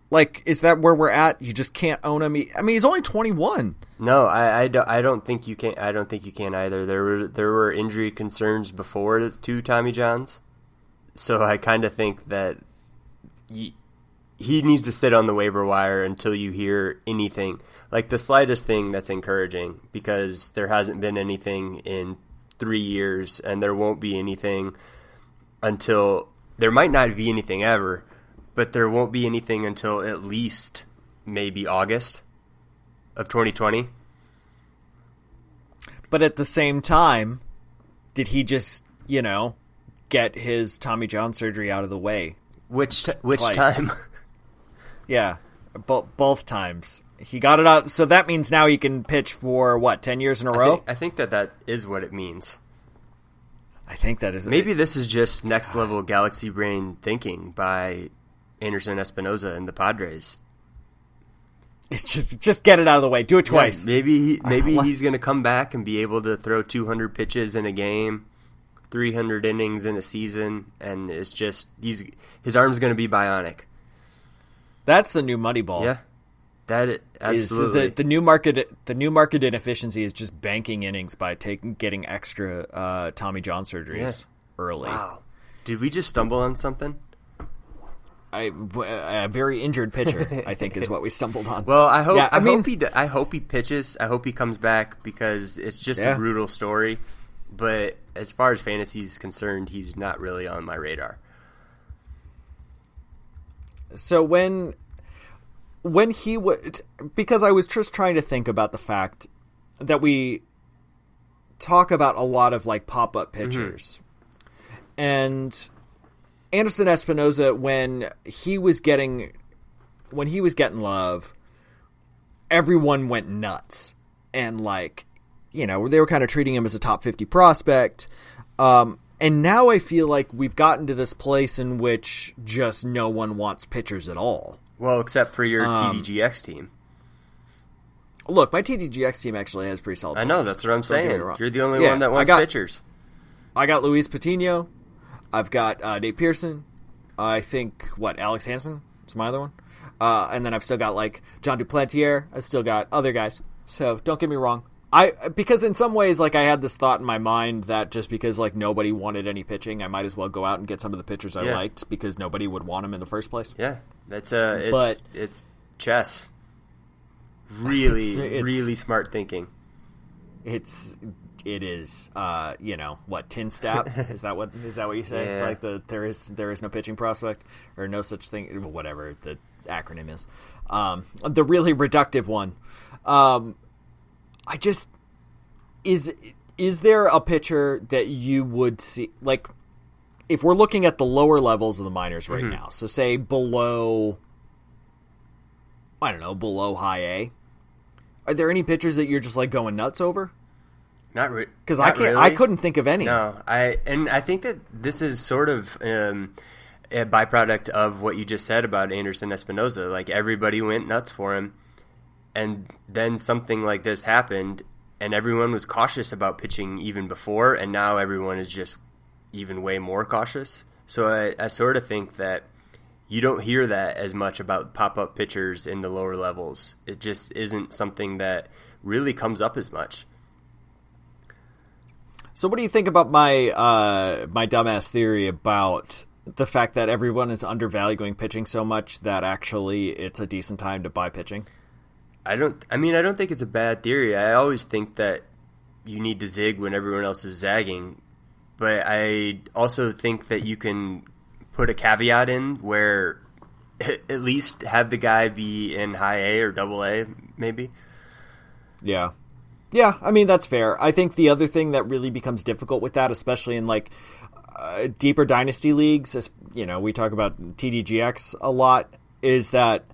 S2: Like is that where we're at? You just can't own him. I mean, he's only 21.
S1: No, I, I, don't, I don't think you can. I don't think you can either. There were there were injury concerns before to Tommy Johns, so I kind of think that he, he needs to sit on the waiver wire until you hear anything, like the slightest thing that's encouraging, because there hasn't been anything in three years, and there won't be anything until there might not be anything ever, but there won't be anything until at least maybe August of 2020.
S2: But at the same time, did he just, you know, get his Tommy John surgery out of the way?
S1: Which t- which
S2: Twice.
S1: time?
S2: Yeah, bo- both times. He got it out, so that means now he can pitch for what ten years in a
S1: I
S2: row.
S1: think, I think that that is what it means.
S2: I think that is
S1: Maybe this is just next level galaxy brain thinking by Anderson Espinoza and the Padres.
S2: It's just just get it out of the way. Do it twice.
S1: Yeah, maybe he, maybe
S2: what?
S1: he's going to come back and be able to throw 200 pitches in a game, 300 innings in a season, and it's just he's his arm's going to be bionic.
S2: That's the new money ball.
S1: Yeah, that
S2: Is
S1: absolutely.
S2: the, the new market the new market inefficiency is just banking innings by taking getting extra uh, Tommy John surgeries early.
S1: wow, did we just stumble on something?
S2: I, a very injured pitcher, I think, is what we stumbled on.
S1: Well, I hope
S2: Yeah,
S1: I,
S2: I mean-
S1: hope he I hope he pitches. I hope he comes back because it's just
S2: Yeah.
S1: a brutal story. But as far as fantasy is concerned, he's not really on my radar.
S2: so when when he was because I was just trying to think about the fact that we talk about a lot of like pop up mm-hmm. pitchers, and Anderson Espinoza when he was getting when he was getting love, everyone went nuts and like you know they were kind of treating him as a top 50 prospect um, and now i feel like we've gotten to this place in which just no one wants pitchers at all
S1: Well, except for your
S2: Um,
S1: TDGX team.
S2: look my tdgx team actually has pretty solid
S1: I know that's what I'm
S2: Don't get me
S1: saying. You're the only
S2: Yeah,
S1: one that
S2: I
S1: wants
S2: got-
S1: pitchers.
S2: i got luis patino i've got uh, dave pearson i think what alec hansen is my other one uh, and then i've still got like jon duplantier i still got other guys so don't get me wrong I because in some ways like I had this thought in my mind that just because like nobody wanted any pitching, I might as well go out and get some of the pitchers I
S1: Yeah.
S2: liked because nobody would want them in the first place.
S1: Yeah, that's uh, it's
S2: But-
S1: it's chess. Really,
S2: It's-
S1: really smart thinking.
S2: It's it is uh you know what TINSTAAP is that what is that what you say?
S1: Yeah.
S2: like the there is there is no pitching prospect or no such thing whatever the acronym is. Um the really reductive one. Um I just is is there a pitcher that you would see like if we're looking at the lower levels of the minors right now so say below I don't know below high A are there any pitchers that you're just like going nuts over
S1: Not re-
S2: because I can't.
S1: really.
S2: I couldn't think of any.
S1: No, I and I think that this is sort of um, a byproduct of what you just said about Anderson Espinoza. Like everybody went nuts for him, and then something like this happened, and everyone was cautious about pitching even before, and now everyone is just even way more cautious. So I, I sort of think that you don't hear that as much about pop up pitchers in the lower levels. It just isn't something that really comes up as much.
S2: So, what do you think about my uh, my dumbass theory about the fact that everyone is undervaluing pitching so much that actually it's a decent time to buy pitching?
S1: I don't. I mean, I don't think it's a bad theory. I always think that you need to zig when everyone else is zagging, but I also think that you can put a caveat in where at least have the guy be in high A or double A, maybe.
S2: Yeah. Yeah, I mean that's fair. I think the other thing that really becomes difficult with that, especially in like uh, deeper dynasty leagues, is, you know, we talk about TDGX a lot, is that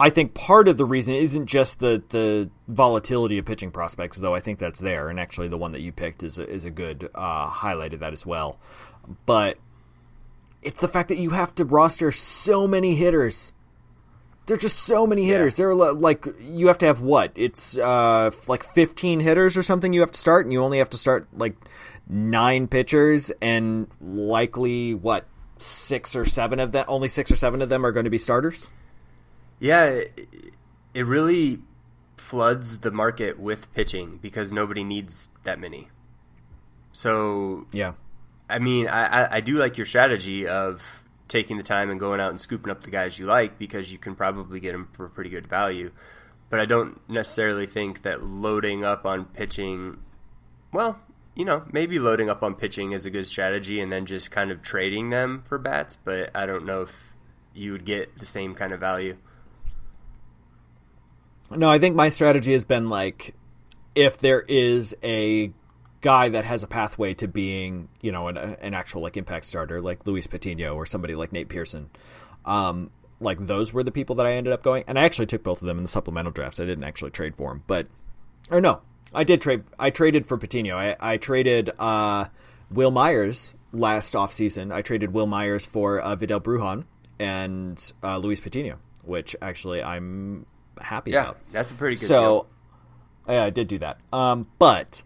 S2: I think part of the reason isn't just the the volatility of pitching prospects, though I think that's there, and actually the one that you picked is a, is a good uh, highlight of that as well. But it's the fact that you have to roster so many hitters there's just so many hitters. Yeah. There are like you have to have what? It's uh, like 15 hitters or something you have to start, and you only have to start like nine pitchers, and likely what six or seven of them, only six or seven of them are going to be starters.
S1: Yeah, it really floods the market with pitching because nobody needs that many. So
S2: yeah,
S1: I mean, I, I, I do like your strategy of taking the time and going out and scooping up the guys you like because you can probably get them for pretty good value. But I don't necessarily think that loading up on pitching, well, you know, maybe loading up on pitching is a good strategy and then just kind of trading them for bats, but I don't know if you would get the same kind of value.
S2: No, I think my strategy has been like if there is a guy that has a pathway to being, you know, an, an actual like impact starter, like Luis Patino or somebody like Nate Pearson. Um, like those were the people that I ended up going, and I actually took both of them in the supplemental drafts. I didn't actually trade for them, but or no, I did trade. I traded for Patino. I, I traded uh, Wil Myers last offseason. I traded Wil Myers for uh, Vidal Brujan and uh, Luis Patino, which actually I'm happy
S1: yeah,
S2: about.
S1: That's a pretty good.
S2: So,
S1: deal.
S2: yeah, I did do that. Um, but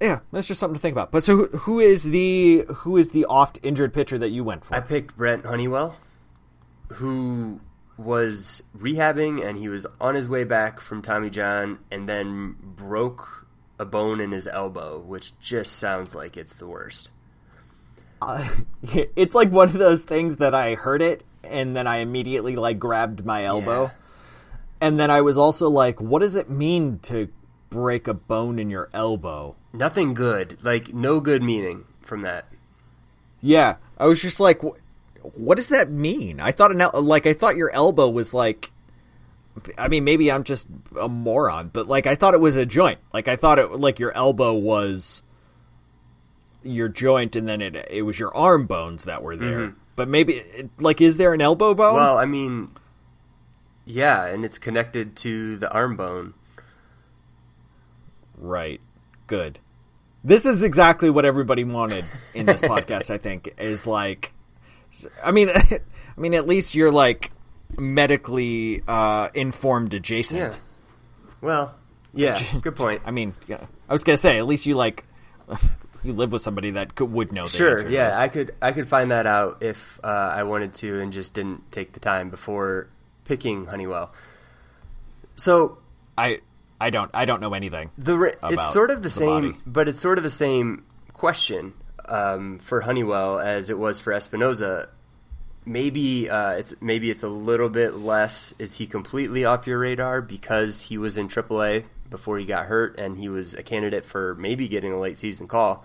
S2: yeah, that's just something to think about. But so, who, who is the who is the oft injured pitcher that you went for?
S1: I picked Brent Honeywell, who was rehabbing and he was on his way back from Tommy John, and then broke a bone in his elbow, which just sounds like it's the worst.
S2: Uh, it's like one of those things that I heard it and then I immediately like grabbed my elbow. Yeah. And then I was also like, what does it mean to break a bone in your elbow?
S1: Nothing good. Like no good meaning from that.
S2: Yeah, I was just like, what does that mean? I thought an el- like I thought your elbow was like. I mean, maybe I'm just a moron, but like I thought it was a joint. Like I thought it like your elbow was your joint, and then it it was your arm bones that were there. Mm-hmm. But maybe like is there an elbow bone?
S1: Well, I mean, yeah, and it's connected to the arm bone.
S2: Right. Good. This is exactly what everybody wanted in this podcast. I think is like, I mean, I mean, at least you're like medically uh, informed adjacent.
S1: Yeah. Well, yeah, good point.
S2: I mean, yeah, I was gonna say at least you like you live with somebody that could, would know. That.
S1: Sure, yeah, I could I could find that out if uh, I wanted to, and just didn't take the time before picking Honeywell. So
S2: I I don't I don't know anything.
S1: The it's sort of the, the same, body. but it's sort of the same question um, for Honeywell as it was for Espinoza. Maybe uh, it's maybe it's a little bit less. Is he completely off your radar because he was in AAA before he got hurt and he was a candidate for maybe getting a late season call?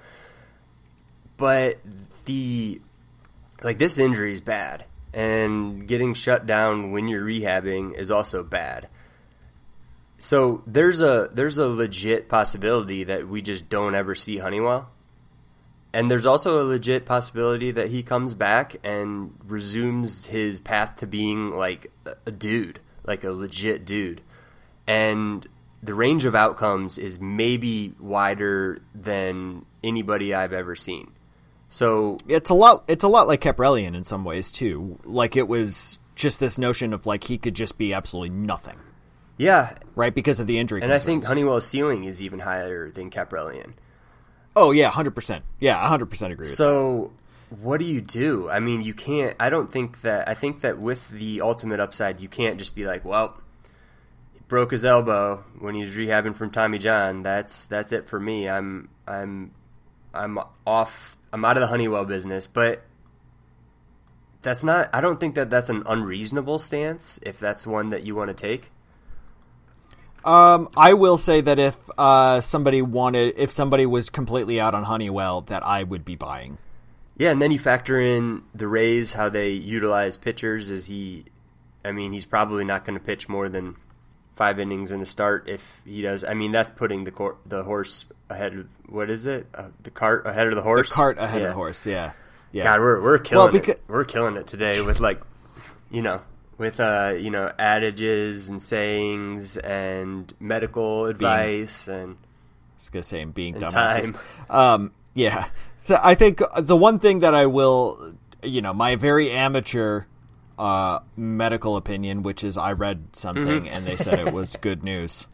S1: But the like this injury is bad, and getting shut down when you're rehabbing is also bad. So there's a there's a legit possibility that we just don't ever see Honeywell. And there's also a legit possibility that he comes back and resumes his path to being like a dude, like a legit dude. And the range of outcomes is maybe wider than anybody I've ever seen. So
S2: it's a lot it's a lot like Kaprielian in some ways too. Like it was just this notion of like he could just be absolutely nothing.
S1: Yeah,
S2: right because of the injury.
S1: And concerns. I think Honeywell's ceiling is even higher than Kaprielian.
S2: Oh yeah, hundred percent. Yeah, hundred percent agree.
S1: so
S2: that.
S1: So, what do you do? I mean, you can't. I don't think that. I think that with the ultimate upside, you can't just be like, well, he broke his elbow when he was rehabbing from Tommy John. That's that's it for me. I'm I'm I'm off. I'm out of the Honeywell business. But that's not. I don't think that that's an unreasonable stance. If that's one that you want to take.
S2: Um, I will say that if uh, somebody wanted, if somebody was completely out on Honeywell, that I would be buying.
S1: Yeah, and then you factor in the Rays, how they utilize pitchers. Is he? I mean, he's probably not going to pitch more than five innings in a start if he does. I mean, that's putting the cor- the horse ahead of what is it? Uh, the cart ahead of the horse.
S2: The cart ahead yeah. of the horse. Yeah. Yeah.
S1: God, we're we're killing well, because- it. We're killing it today with like, you know, with uh, you know, adages and sayings and medical advice being, and.
S2: I was gonna say, being dumbasses. Um, yeah. So I think the one thing that I will, you know, my very amateur uh, medical opinion, which is I read something mm-hmm. and they said it was good news,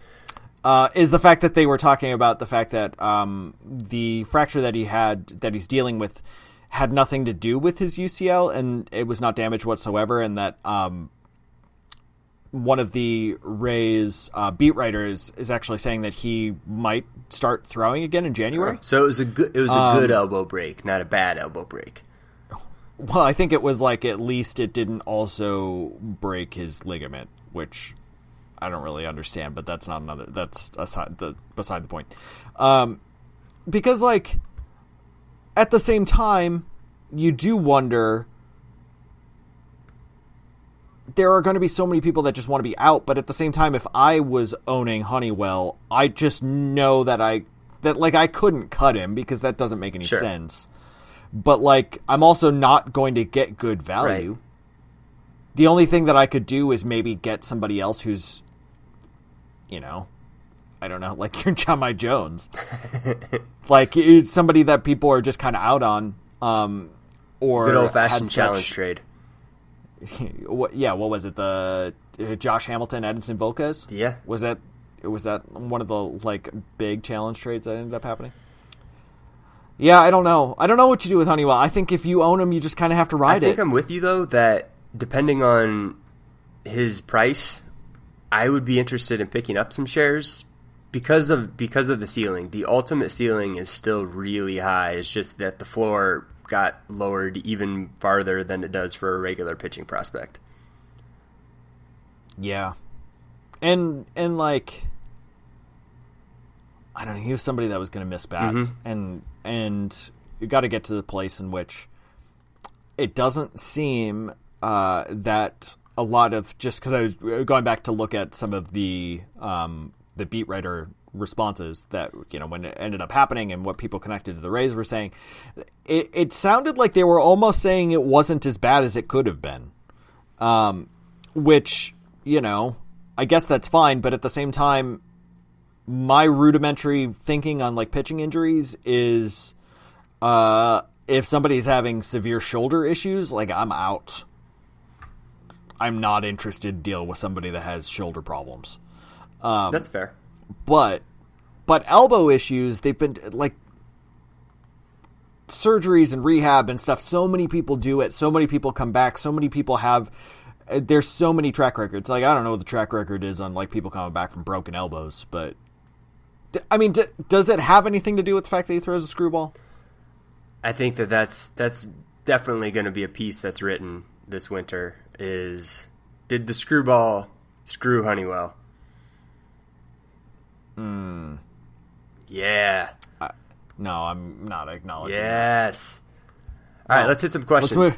S2: uh, is the fact that they were talking about the fact that um, the fracture that he had, that he's dealing with, had nothing to do with his UCL and it was not damaged whatsoever, and that um, one of the Rays uh, beat writers is actually saying that he might start throwing again in January.
S1: So it was a good it was a um, good elbow break, not a bad elbow break.
S2: Well, I think it was like at least it didn't also break his ligament, which I don't really understand, but that's not another that's aside the beside the point. Um, because like at the same time, you do wonder there are going to be so many people that just want to be out, but at the same time, if I was owning Honeywell, I just know that I that like I couldn't cut him because that doesn't make any sure. sense. But like I'm also not going to get good value. Right. The only thing that I could do is maybe get somebody else who's you know, I don't know, like your Jahmai Jones. like somebody that people are just kind of out on um or
S1: good old fashioned challenge such, trade
S2: what, yeah, what was it? The uh, Josh Hamilton, Edinson Volquez.
S1: Yeah,
S2: was that was that one of the like big challenge trades that ended up happening? Yeah, I don't know. I don't know what you do with Honeywell. I think if you own him, you just kind of have to ride
S1: it. I think
S2: it.
S1: I'm with you though that depending on his price, I would be interested in picking up some shares because of because of the ceiling. The ultimate ceiling is still really high. It's just that the floor got lowered even farther than it does for a regular pitching prospect.
S2: Yeah. And and like I don't know, he was somebody that was going to miss bats mm-hmm. and and you got to get to the place in which it doesn't seem uh, that a lot of just because I was going back to look at some of the um, the beat writer responses that you know when it ended up happening and what people connected to the Rays were saying, it, it sounded like they were almost saying it wasn't as bad as it could have been, um, which you know I guess that's fine, but at the same time, my rudimentary thinking on like pitching injuries is, uh, if somebody's having severe shoulder issues, like I'm out. I'm not interested to deal with somebody that has shoulder problems.
S1: Um, That's fair.
S2: But but elbow issues, they've been like surgeries and rehab and stuff. So many people do it. So many people come back. So many people have. Uh, there's so many track records. Like I don't know what the track record is on like people coming back from broken elbows, but I mean, does it have anything to do with the fact that he throws a screwball?
S1: I think that that's that's definitely going to be a piece that's written this winter. Is did the screwball screw Honeywell?
S2: Hmm.
S1: Yeah.
S2: Uh, no, I'm not acknowledging.
S1: Yes. That. All right, let's hit some questions.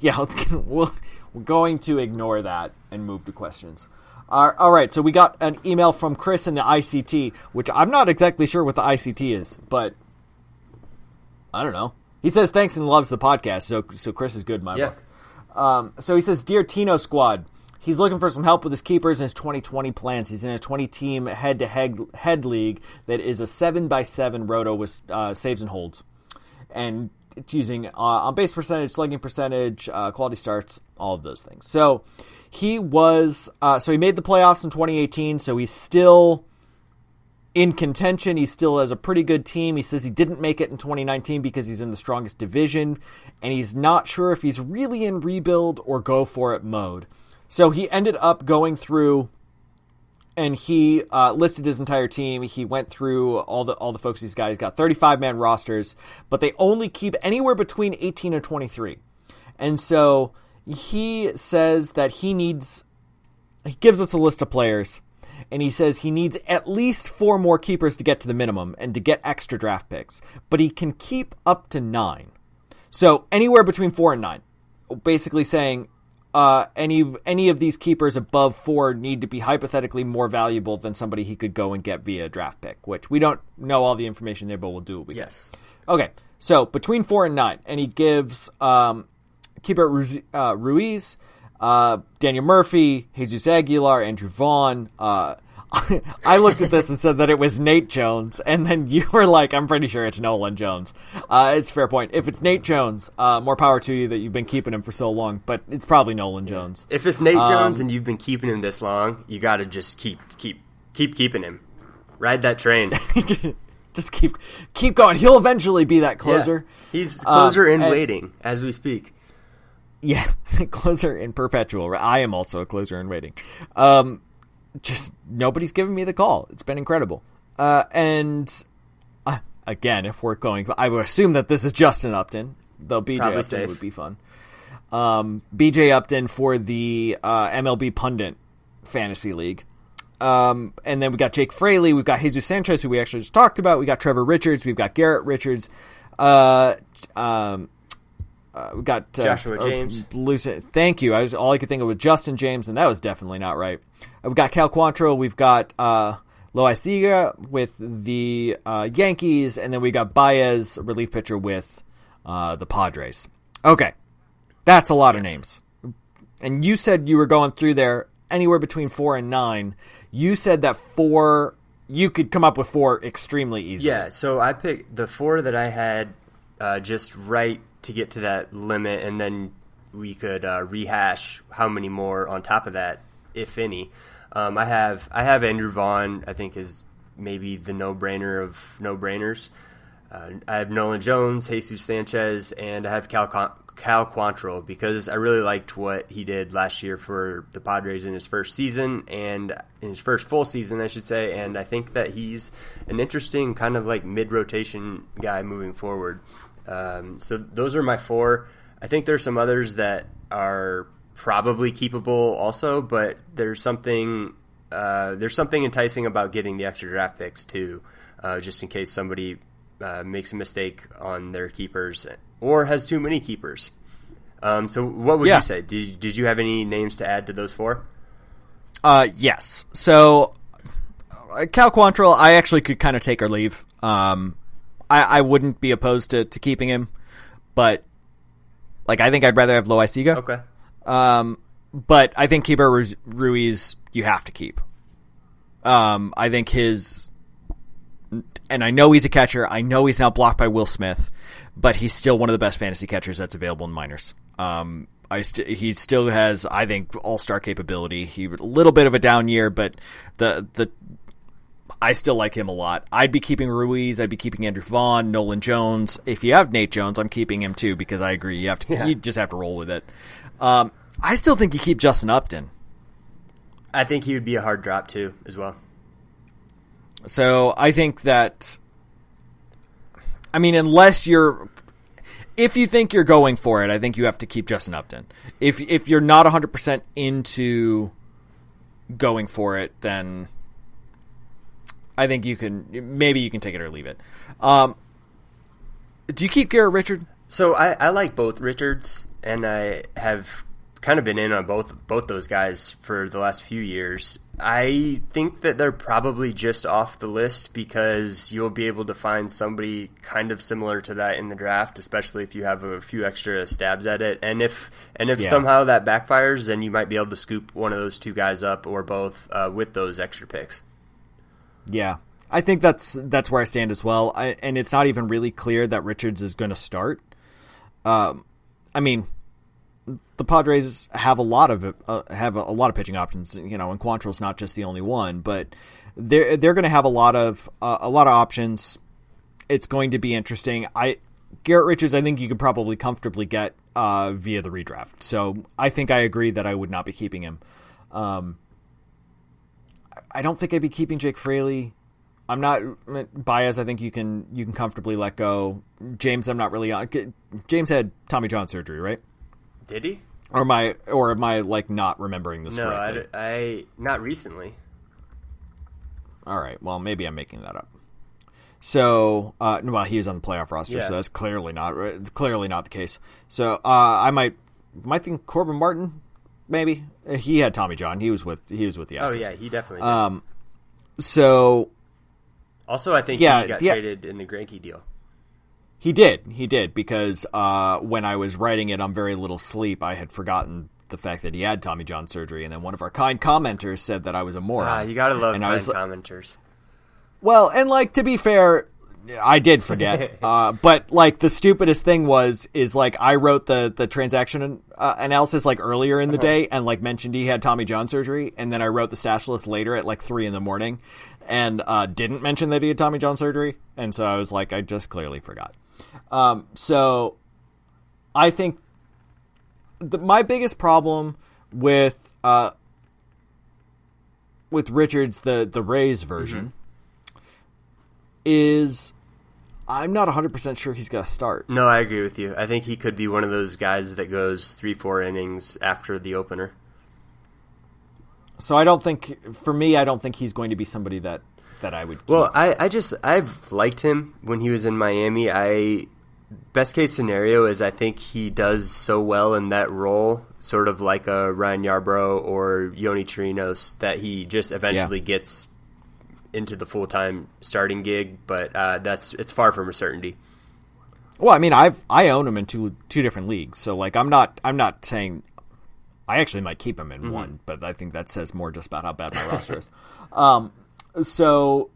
S2: Yeah, let's get. We'll, we're going to ignore that and move to questions. Uh, all right, so we got an email from Chris in the ICT, which I'm not exactly sure what the ICT is, but I don't know. He says thanks and loves the podcast, so so Chris is good my yeah. book. Um, so he says, "Dear Tino Squad, He's looking for some help with his keepers and his 2020 plans. He's in a 20 team head to head league that is a 7 by 7 roto with uh, saves and holds. And it's using uh, on base percentage, slugging percentage, uh, quality starts, all of those things. So he was, uh, so he made the playoffs in 2018, so he's still in contention. He still has a pretty good team. He says he didn't make it in 2019 because he's in the strongest division, and he's not sure if he's really in rebuild or go for it mode. So he ended up going through and he uh, listed his entire team. He went through all the all the folks he's got. He's got 35 man rosters, but they only keep anywhere between 18 and 23. And so he says that he needs he gives us a list of players and he says he needs at least four more keepers to get to the minimum and to get extra draft picks, but he can keep up to nine. So anywhere between four and nine. Basically saying uh, any any of these keepers above four need to be hypothetically more valuable than somebody he could go and get via draft pick, which we don't know all the information there, but we'll do what we can.
S1: yes.
S2: can. Okay, so between four and nine, and he gives um, Keibert uh, Ruiz, uh, Daniel Murphy, Jesus Aguilar, Andrew Vaughn. Uh, I looked at this and said that it was Nate Jones, and then you were like, "I'm pretty sure it's Nolan Jones." Uh, it's fair point. If it's Nate Jones, uh, more power to you that you've been keeping him for so long. But it's probably Nolan Jones.
S1: If it's Nate um, Jones and you've been keeping him this long, you got to just keep keep keep keeping him. Ride that train.
S2: just keep keep going. He'll eventually be that closer.
S1: Yeah. He's closer um, in and, waiting as we speak.
S2: Yeah, closer in perpetual. I am also a closer in waiting. Um, just nobody's giving me the call. It's been incredible. Uh, and uh, again, if we're going, I would assume that this is Justin Upton. Though BJ Probably Upton safe. would be fun. Um, BJ Upton for the uh, MLB Pundit Fantasy League. Um, and then we got Jake Fraley, we've got Jesus Sanchez, who we actually just talked about. We got Trevor Richards, we've got Garrett Richards. Uh, um, uh, we got
S1: uh, Joshua James.
S2: Lucy, thank you. I was all I could think of was Justin James, and that was definitely not right. We've got Cal Quantrill. We've got uh, Loaisiga with the uh, Yankees, and then we got Baez, relief pitcher with uh, the Padres. Okay, that's a lot yes. of names. And you said you were going through there anywhere between four and nine. You said that four, you could come up with four extremely easily.
S1: Yeah, so I picked the four that I had uh, just right to get to that limit, and then we could uh, rehash how many more on top of that, if any. Um, I have I have Andrew Vaughn. I think is maybe the no brainer of no brainers. Uh, I have Nolan Jones, Jesus Sanchez, and I have Cal Cal Quantrill because I really liked what he did last year for the Padres in his first season and in his first full season, I should say. And I think that he's an interesting kind of like mid rotation guy moving forward. Um, so those are my four. I think there's some others that are probably keepable also, but there's something uh, there's something enticing about getting the extra draft picks too, uh, just in case somebody uh, makes a mistake on their keepers or has too many keepers. Um, so what would yeah. you say? Did did you have any names to add to those four?
S2: Uh, yes. So uh, Cal Quantrill, I actually could kind of take or leave. Um, I, I wouldn't be opposed to, to keeping him, but like I think I'd rather have Loaisiga.
S1: Okay.
S2: Um, but I think Keibert Ruiz you have to keep. Um, I think his, and I know he's a catcher. I know he's now blocked by Will Smith, but he's still one of the best fantasy catchers that's available in minors. Um, I st- he still has, I think, all star capability. He a little bit of a down year, but the the I still like him a lot. I'd be keeping Ruiz. I'd be keeping Andrew Vaughn, Nolan Jones. If you have Nate Jones, I'm keeping him too because I agree. You have to. Yeah. You just have to roll with it. Um, I still think you keep Justin Upton.
S1: I think he would be a hard drop too, as well.
S2: So I think that. I mean, unless you're, if you think you're going for it, I think you have to keep Justin Upton. If if you're not 100 percent into going for it, then I think you can maybe you can take it or leave it. Um, do you keep Garrett Richard?
S1: So I, I like both Richards, and I have kind of been in on both both those guys for the last few years. I think that they're probably just off the list because you'll be able to find somebody kind of similar to that in the draft, especially if you have a few extra stabs at it. And if and if yeah. somehow that backfires, then you might be able to scoop one of those two guys up or both uh, with those extra picks.
S2: Yeah, I think that's that's where I stand as well. I, and it's not even really clear that Richards is going to start. Um, I mean, the Padres have a lot of uh, have a, a, lot of pitching options. You know, and Quantrill's not just the only one, but they're they're going to have a lot of uh, a lot of options. It's going to be interesting. I Garrett Richards, I think you could probably comfortably get uh, via the redraft. So I think I agree that I would not be keeping him. Um, I don't think I'd be keeping Jake Fraley. I'm not Baez. I think you can you can comfortably let go. James, I'm not really on. James had Tommy John surgery, right?
S1: Did he?
S2: Or am I or am I like not remembering this?
S1: No,
S2: I,
S1: I not recently.
S2: All right. Well, maybe I'm making that up. So, uh, well, he was on the playoff roster, yeah. so that's clearly not clearly not the case. So, uh, I might might think Corbin Martin, maybe he had Tommy John. He was with he was with the
S1: Astros. Oh yeah, he definitely. Did.
S2: Um, so
S1: also, I think yeah, he got yeah. traded in the Greinke deal.
S2: He did, he did, because uh, when I was writing it on very little sleep, I had forgotten the fact that he had Tommy John surgery, and then one of our kind commenters said that I was a moron. Ah,
S1: you gotta love and kind was, commenters.
S2: Well, and like to be fair, I did forget. uh, but like the stupidest thing was is like I wrote the the transaction uh, analysis like earlier in the uh-huh. day and like mentioned he had Tommy John surgery, and then I wrote the stash list later at like three in the morning, and uh, didn't mention that he had Tommy John surgery, and so I was like, I just clearly forgot. Um, so I think the, my biggest problem with uh, with Richards the the Rays version mm-hmm. is I'm not 100% sure he's going to start.
S1: No, I agree with you. I think he could be one of those guys that goes 3-4 innings after the opener.
S2: So I don't think for me I don't think he's going to be somebody that that I would keep.
S1: Well, I I just I've liked him when he was in Miami. I best case scenario is I think he does so well in that role, sort of like a Ryan Yarbrough or Yonny Chirinos, that he just eventually yeah. gets into the full time starting gig. But uh, that's it's far from a certainty.
S2: Well, I mean, I've I own him in two two different leagues, so like I'm not I'm not saying I actually might keep him in mm-hmm. one, but I think that says more just about how bad my roster is. Um, so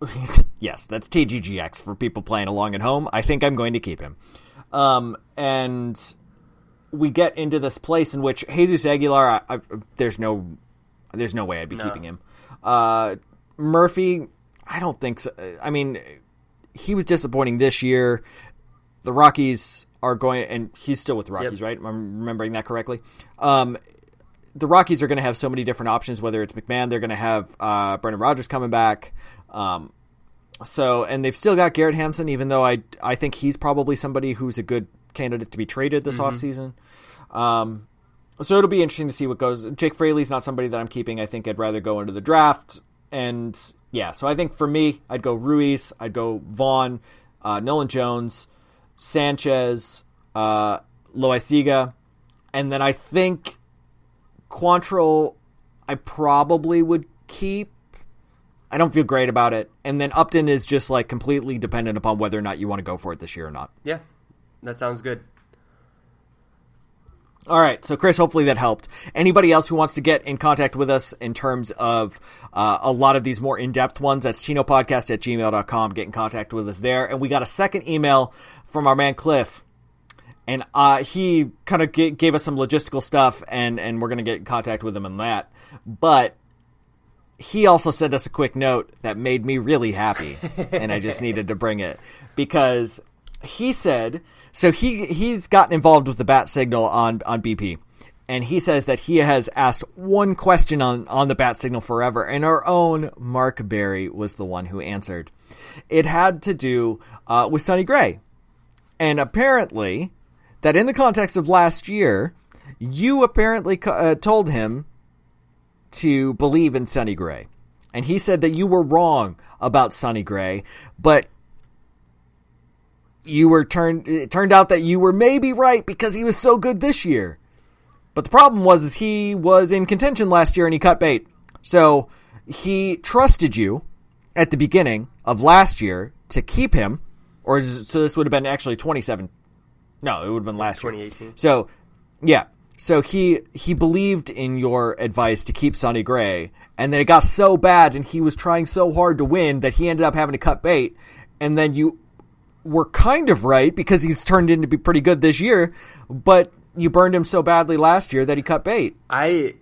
S2: yes, that's TDGX for people playing along at home. I think I'm going to keep him. Um, and we get into this place in which Jesus Aguilar, I, I, there's no, there's no way I'd be no. keeping him. Uh, Murphy, I don't think so. I mean, he was disappointing this year. The Rockies are going, and he's still with the Rockies, yep. right? I'm remembering that correctly. Um, the Rockies are going to have so many different options. Whether it's McMahon, they're going to have uh, Brendan Rodgers coming back. Um, so, and they've still got Garrett Hampson, even though I I think he's probably somebody who's a good candidate to be traded this mm-hmm. offseason. Um, so it'll be interesting to see what goes. Jake Fraley's not somebody that I'm keeping. I think I'd rather go into the draft. And yeah, so I think for me, I'd go Ruiz, I'd go Vaughn, uh, Nolan Jones, Sanchez, uh, Loaisiga, and then I think Quantrill, I probably would keep. I don't feel great about it. And then Upton is just like completely dependent upon whether or not you want to go for it this year or not.
S1: Yeah, that sounds good.
S2: All right, so Chris, hopefully that helped. Anybody else who wants to get in contact with us in terms of uh, a lot of these more in depth ones, that's tinopodcast at gmail.com. Get in contact with us there. And we got a second email from our man Cliff and uh, he kind of g- gave us some logistical stuff, and and we're gonna get in contact with him on that. But he also sent us a quick note that made me really happy, and I just needed to bring it because he said so he he's gotten involved with the bat signal on on BP. And he says that he has asked one question on, on the bat signal forever, and our own Mark Barry was the one who answered. It had to do uh, with Sonny Gray. And apparently, that in the context of last year, you apparently uh, told him to believe in Sonny Gray. And he said that you were wrong about Sonny Gray, but you were turned it turned out that you were maybe right because he was so good this year. But the problem was is he was in contention last year and he cut bait. So he trusted you at the beginning of last year to keep him or so this would have been actually 27 no, it would have been last
S1: 2018.
S2: year. So, yeah. So he he believed in your advice to keep Sonny Gray, and then it got so bad, and he was trying so hard to win that he ended up having to cut bait. And then you were kind of right because he's turned in to be pretty good this year, but you burned him so badly last year that he cut bait.
S1: I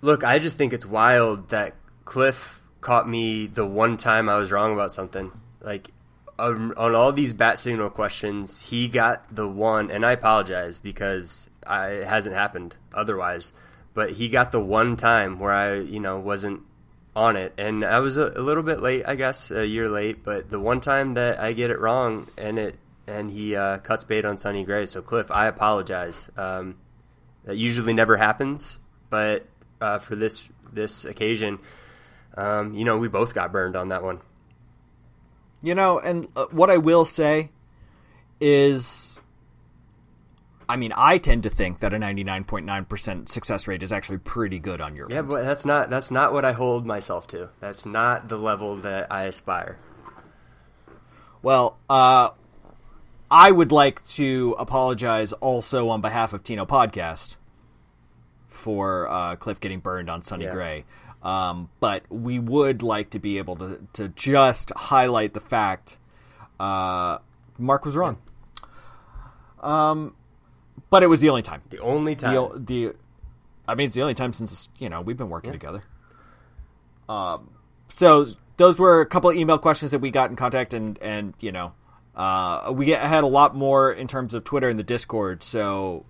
S1: look. I just think it's wild that Cliff caught me the one time I was wrong about something. Like on, on all these bat signal questions, he got the one, and I apologize because I, it hasn't happened otherwise. But he got the one time where I, you know, wasn't on it, and I was a, a little bit late, I guess, a year late. But the one time that I get it wrong, and it and he uh, cuts bait on Sonny Gray. So Cliff, I apologize. Um, that usually never happens, but uh, for this this occasion, um, you know, we both got burned on that one.
S2: You know, and uh, what I will say is I mean, I tend to think that a 99.9% success rate is actually pretty good on your
S1: Yeah,
S2: end.
S1: but that's not that's not what I hold myself to. That's not the level that I aspire.
S2: Well, uh, I would like to apologize also on behalf of Tino Podcast for uh, Cliff getting burned on Sonny
S1: Yeah.
S2: Gray. Um, but we would like to be able to, to just highlight the fact uh, Mark was wrong. Um, but it was the only time.
S1: The only time.
S2: The, the I mean, it's the only time since you know we've been working
S1: Yeah.
S2: together. Um, so those were a couple of email questions that we got in contact, and and you know, uh, we had a lot more in terms of Twitter and the Discord. So,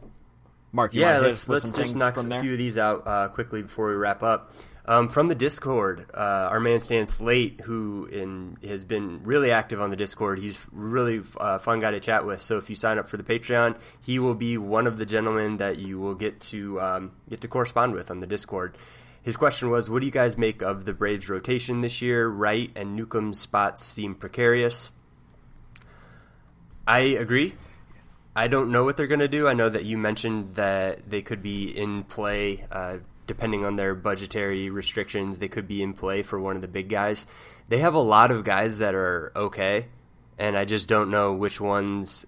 S2: Mark, you
S1: yeah,
S2: want to hit
S1: let's
S2: with
S1: let's
S2: some
S1: just knock a few of these out uh, quickly before we wrap up. Um, from the Discord, uh, our man Stan Slate, who in, has been really active on the Discord, he's really uh, fun guy to chat with. So if you sign up for the Patreon, he will be one of the gentlemen that you will get to um, get to correspond with on the Discord. His question was, "What do you guys make of the Braves' rotation this year? Wright and Newcomb's spots seem precarious." I agree. I don't know what they're going to do. I know that you mentioned that they could be in play, uh, depending on their budgetary restrictions. They could be in play for one of the big guys. They have a lot of guys that are okay, and I just don't know which ones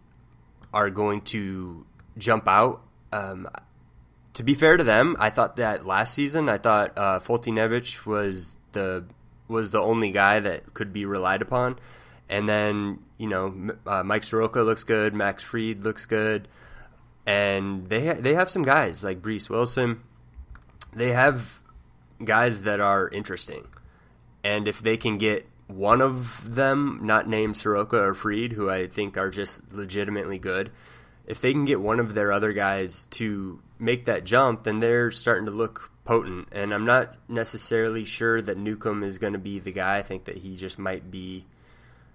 S1: are going to jump out. Um, to be fair to them, I thought that last season, I thought uh, Foltynewicz was the was the only guy that could be relied upon. And then you know uh, Mike Soroka looks good, Max Fried looks good, and they ha- they have some guys like Bryse Wilson. They have guys that are interesting, and if they can get one of them, not named Soroka or Fried, who I think are just legitimately good, if they can get one of their other guys to make that jump, then they're starting to look potent. And I'm not necessarily sure that Newcomb is going to be the guy. I think that he just might be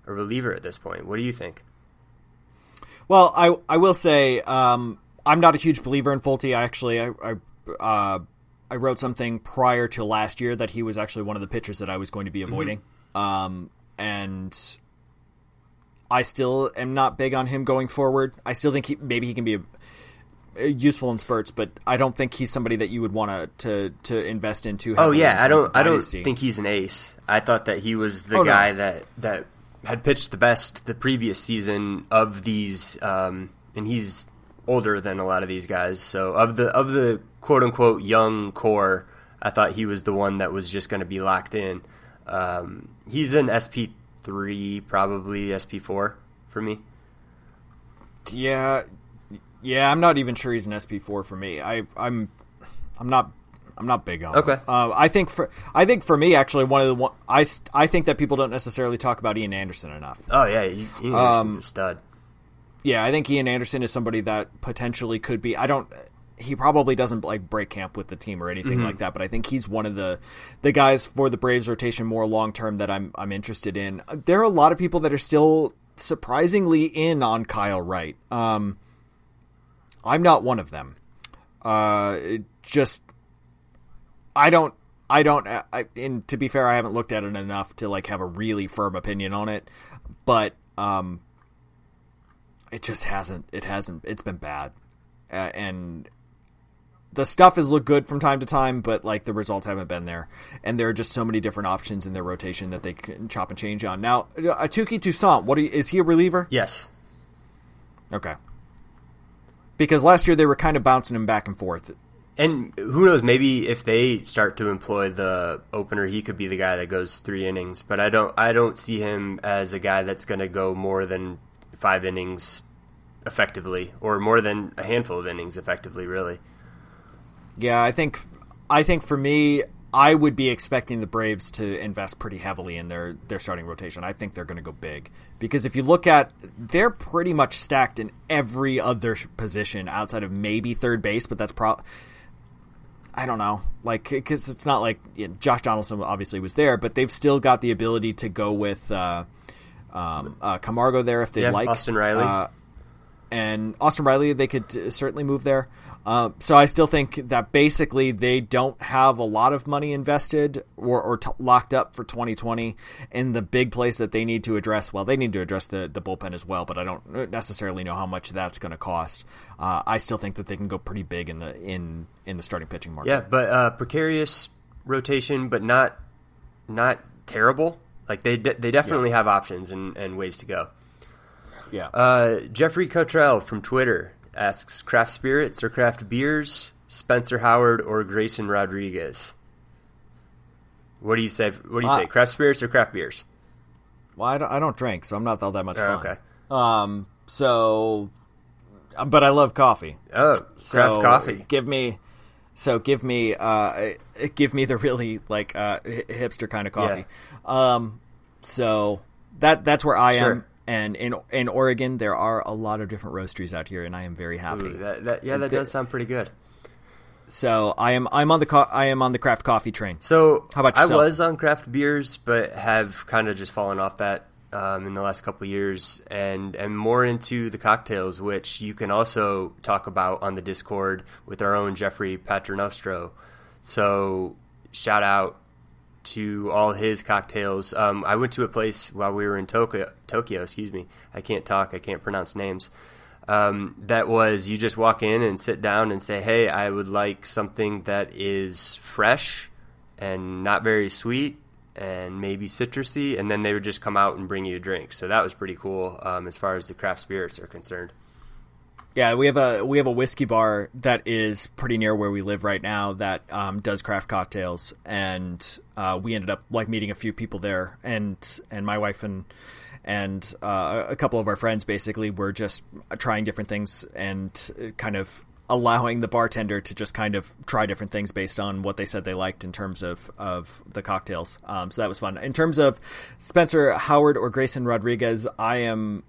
S1: a reliever at this point. What do you think?
S2: Well, I I will say um, I'm not a huge believer in Folty. I actually I I, uh, I wrote something prior to last year that he was actually one of the pitchers that I was going to be avoiding, um, and I still am not big on him going forward. I still think he, maybe he can be a, a useful in spurts, but I don't think he's somebody that you would want to to invest into.
S1: Oh
S2: in
S1: yeah, I don't. I don't think he's an ace. I thought that he was the
S2: Oh, no.
S1: guy that that had pitched the best the previous season of these, um, and he's older than a lot of these guys. So of the of the quote unquote young core, I thought he was the one that was just going to be locked in. Um, he's an SP three, probably SP four for me.
S2: Yeah, yeah. I'm not even sure he's an SP four for me. I, I'm, I'm not, I'm not big on.
S1: Okay.
S2: Uh, I think for, I think for me, actually, one of the one, I, I think that people don't necessarily talk about Ian Anderson enough.
S1: Oh yeah, Ian Anderson's
S2: Um,
S1: a stud.
S2: Yeah, I think Ian Anderson is somebody that potentially could be. I don't. He probably doesn't like break camp with the team or anything like that, but I think he's one of the the guys for the Braves rotation more long term that I'm I'm interested in. There are a lot of people that are still surprisingly in on Kyle Wright. Um, I'm not one of them. Uh, just I don't. I don't. I, and to be fair, I haven't looked at it enough to like have a really firm opinion on it. But um, it just hasn't. It hasn't. It's been bad, uh, and the stuff has looked good from time to time, but like the results haven't been there. And there are just so many different options in their rotation that they can chop and change on. Now, Touki Toussaint, what you, is he a reliever?
S1: Yes.
S2: Okay. Because last year they were kind of bouncing him back and forth.
S1: And who knows? Maybe if they start to employ the opener, he could be the guy that goes three innings. But I don't. I don't see him as a guy that's going to go more than five innings effectively, or more than a handful of innings effectively, really.
S2: Yeah, I think I think for me, I would be expecting the Braves to invest pretty heavily in their their starting rotation. I think they're going to go big because if you look at, they're pretty much stacked in every other position outside of maybe third base, but that's pro. I don't know, like because it's not like you know, Josh Donaldson obviously was there, but they've still got the ability to go with uh, um, uh, Camargo there if they
S1: Yeah,
S2: like
S1: Austin Riley.
S2: Uh, and Austin Riley, they could uh, certainly move there. Uh, so I still think that basically they don't have a lot of money invested or, or t- locked up for 2020 in the big place that they need to address. Well, they need to address the, the bullpen as well, but I don't necessarily know how much that's going to cost. Uh, I still think that they can go pretty big in the in in the starting pitching market.
S1: Yeah, but uh, precarious rotation, but not not terrible. Like they de- they definitely have options and, and ways to go.
S2: yeah.
S1: Uh, Jeffrey Cottrell from Twitter asks: craft spirits or craft beers? Spencer Howard or Grayson Rodriguez? What do you say? What do you
S2: Uh,
S1: say? Craft spirits or craft beers?
S2: Well, I don't, I don't drink, so I'm not all that much
S1: Oh,
S2: fun.
S1: okay.
S2: Um. So, but I love coffee.
S1: Oh, craft
S2: So,
S1: coffee.
S2: Give me, so give me, uh, give me the really like uh, hipster kind of coffee. Um, so that that's where I
S1: Sure.
S2: am. And in in Oregon, there are a lot of different roasteries out here, and I am very happy.
S1: Ooh, that, that, yeah, that
S2: There-
S1: does sound pretty good.
S2: So I am I'm on the co- I am on the craft coffee train.
S1: So
S2: How about
S1: I was on craft beers, but have kind of just fallen off that um, in the last couple years, and am more into the cocktails, which you can also talk about on the Discord with our own Jeffrey Paternostro. So shout out to all his cocktails. Um, I went to a place while we were in Tokyo. Tokyo, excuse me. I can't talk. I can't pronounce names. Um, that was you just walk in and sit down and say, "Hey, I would like something that is fresh and not very sweet and maybe citrusy," and then they would just come out and bring you a drink. So that was pretty cool um, as far as the craft spirits are concerned.
S2: Yeah, we have a we have a whiskey bar that is pretty near where we live right now that um, does craft cocktails, and uh, we ended up like meeting a few people there, and and my wife and and uh, a couple of our friends basically were just trying different things and kind of allowing the bartender to just kind of try different things based on what they said they liked in terms of of the cocktails. Um, so that was fun. In terms of Spencer Howard or Grayson Rodriguez, I am